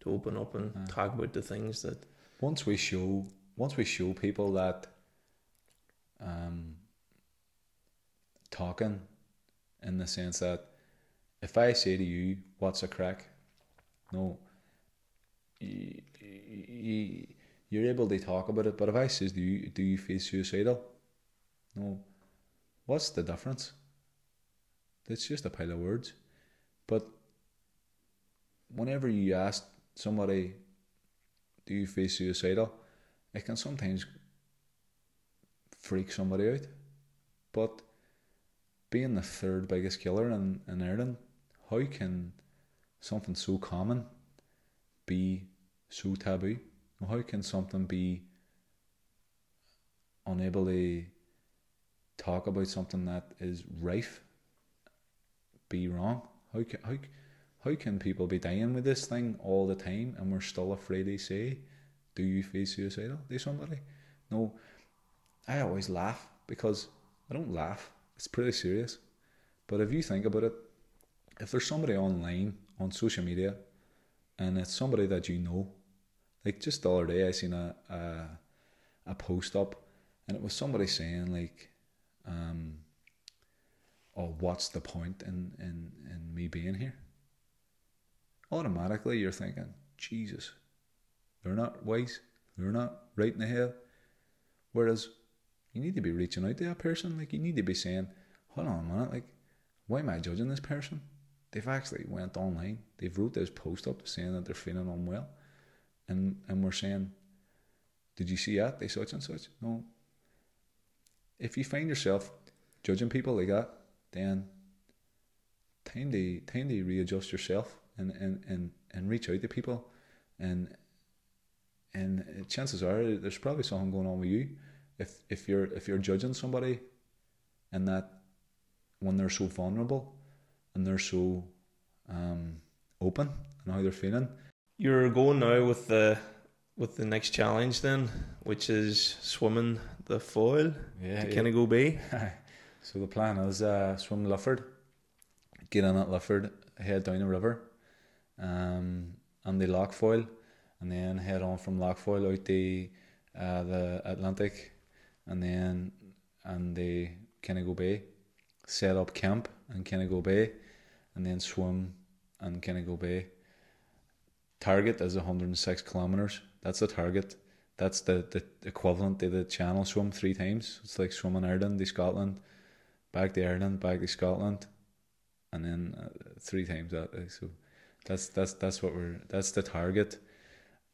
to open up and yeah. talk about the things that. Once we show, once we show people that, um, talking, in the sense that, if I say to you, "What's a crack?" No. You, you, you're able to talk about it, but if I says, "Do you do you feel suicidal?" No What's the difference? It's just a pile of words. But whenever you ask somebody, do you feel suicidal? It can sometimes freak somebody out. But being the third biggest killer in, in Ireland, how can something so common be so taboo? How can something be unable to talk about something that is rife be wrong? How can, how, how can people be dying with this thing all the time and we're still afraid to say, Do you feel suicidal to somebody? No, I always laugh because I don't laugh, it's pretty serious. But if you think about it, if there's somebody online on social media and it's somebody that you know, like just the other day I seen a, a, a post up and it was somebody saying like um oh what's the point in in in me being here? Automatically you're thinking jesus they're not wise they're not right in the head whereas you need to be reaching out to that person like you need to be saying hold on a minute like why am i judging this person they've actually went online. They've wrote this post up saying that they're feeling unwell. And and we're saying did you see that? They such and such? No. If you find yourself judging people like that, then time to time to readjust yourself and, and, and, and reach out to people. And and chances are there's probably something going on with you. If if you're if you're judging somebody and that when they're so vulnerable and they're so um, open and how they're feeling. You're going now with the with the next challenge then, which is swimming the Foyle Yeah, to Kinnagoe Bay. So the plan is uh, swim Lifford, get in at Lifford, head down the river, um, and the Lough Foyle, and then head on from Lough Foyle out the uh, the Atlantic, and then and the Kinnagoe Bay, set up camp in Kinnagoe Bay, and then swim in Kinnagoe Bay. Target is 106 kilometers. That's the target. That's the, the equivalent to the channel swim three times. It's like swimming Ireland to Scotland, back to Ireland, back to Scotland, and then uh, three times that. uh, So that's that's that's what we're that's the target.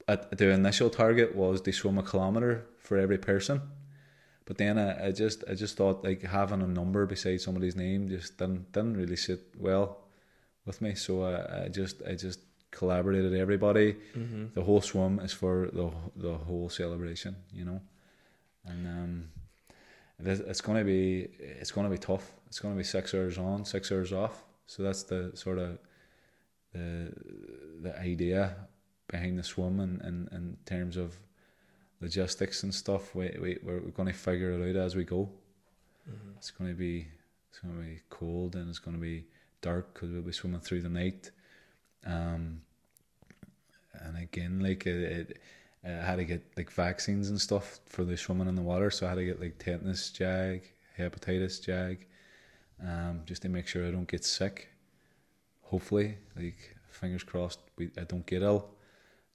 At the initial target was to swim a kilometer for every person, but then I, I just I just thought like having a number beside somebody's name just didn't didn't really sit well with me. So I, I just I just collaborated everybody. Mm-hmm. The whole swim is for the the whole celebration, you know, and um, it's gonna be it's gonna be tough. It's gonna be six hours on, six hours off. So that's the sort of the the idea behind the swim and in, in terms of logistics and stuff. We, we we're going to figure it out as we go. Mm-hmm. It's to be it's going to be cold and it's going to be dark because we'll be swimming through the night. Um, and again, like it, it, I had to get like vaccines and stuff for the swimming in the water, so I had to get like tetanus jag, hepatitis jag, um, just to make sure I don't get sick. Hopefully, like fingers crossed, we I don't get ill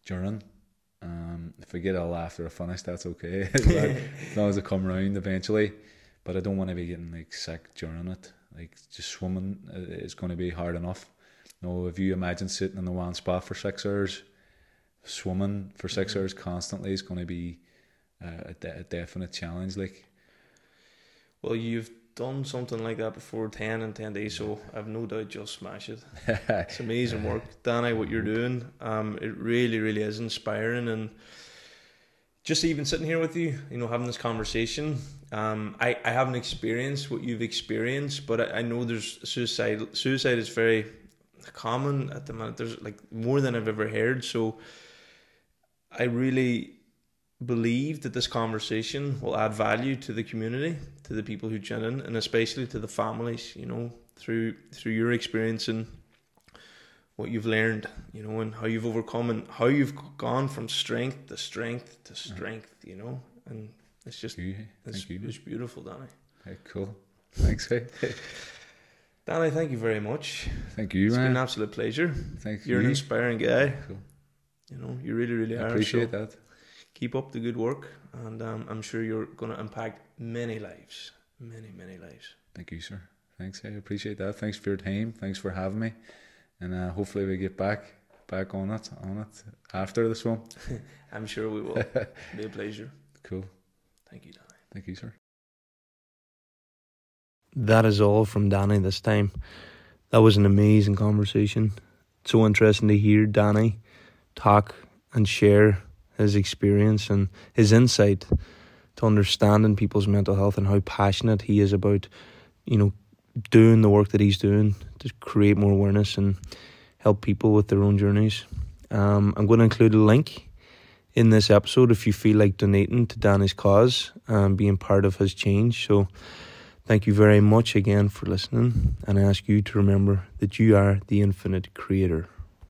during. Um, if I get ill after I finish, that's okay. as long- as I come round eventually. But I don't want to be getting like sick during it. Like just swimming uh, is going to be hard enough. No, if you imagine sitting in the one spot for six hours, swimming for 6 Mhm. hours constantly is going to be a, de- a definite challenge. Like, Well, you've done something like that before, ten and ten days, so I've no doubt you'll smash it. It's amazing work, Danny. What you're doing, um, it really, really is inspiring, and just even sitting here with you, you know, having this conversation. Um, I, I haven't experienced what you've experienced, but I, I know there's suicide. Suicide is very common at the moment. There's like more than I've ever heard. So I really believe that this conversation will add value to the community, to the people who tune in, and especially to the families. You know, through through your experience and what you've learned, you know, and how you've overcome and how you've gone from strength to strength to strength. You know, and it's just you, it's, you. it's beautiful, Danny. Hey, cool. Thanks, hey. Danny, thank you very much. Thank you, man. It's been an absolute pleasure. Thank You're an inspiring guy. Cool. You know, you really, really I are. appreciate so that. Keep up the good work, and um, I'm sure you're going to impact many lives, many, many lives. Thank you, sir. Thanks, I appreciate that. Thanks for your time. Thanks for having me, and uh, hopefully we get back back on it on it after this one. I'm sure we will. Be a pleasure. Cool. Thank you, Danny. Thank you, sir. That is all from Danny this time. That was an amazing conversation. So interesting to hear Danny talk and share his experience and his insight to understanding people's mental health and how passionate he is about, you know, doing the work that he's doing to create more awareness and help people with their own journeys. Um, I'm going to include a link in this episode if you feel like donating to Danny's cause and being part of his change. So, thank you very much again for listening, and I ask you to remember that you are the infinite creator.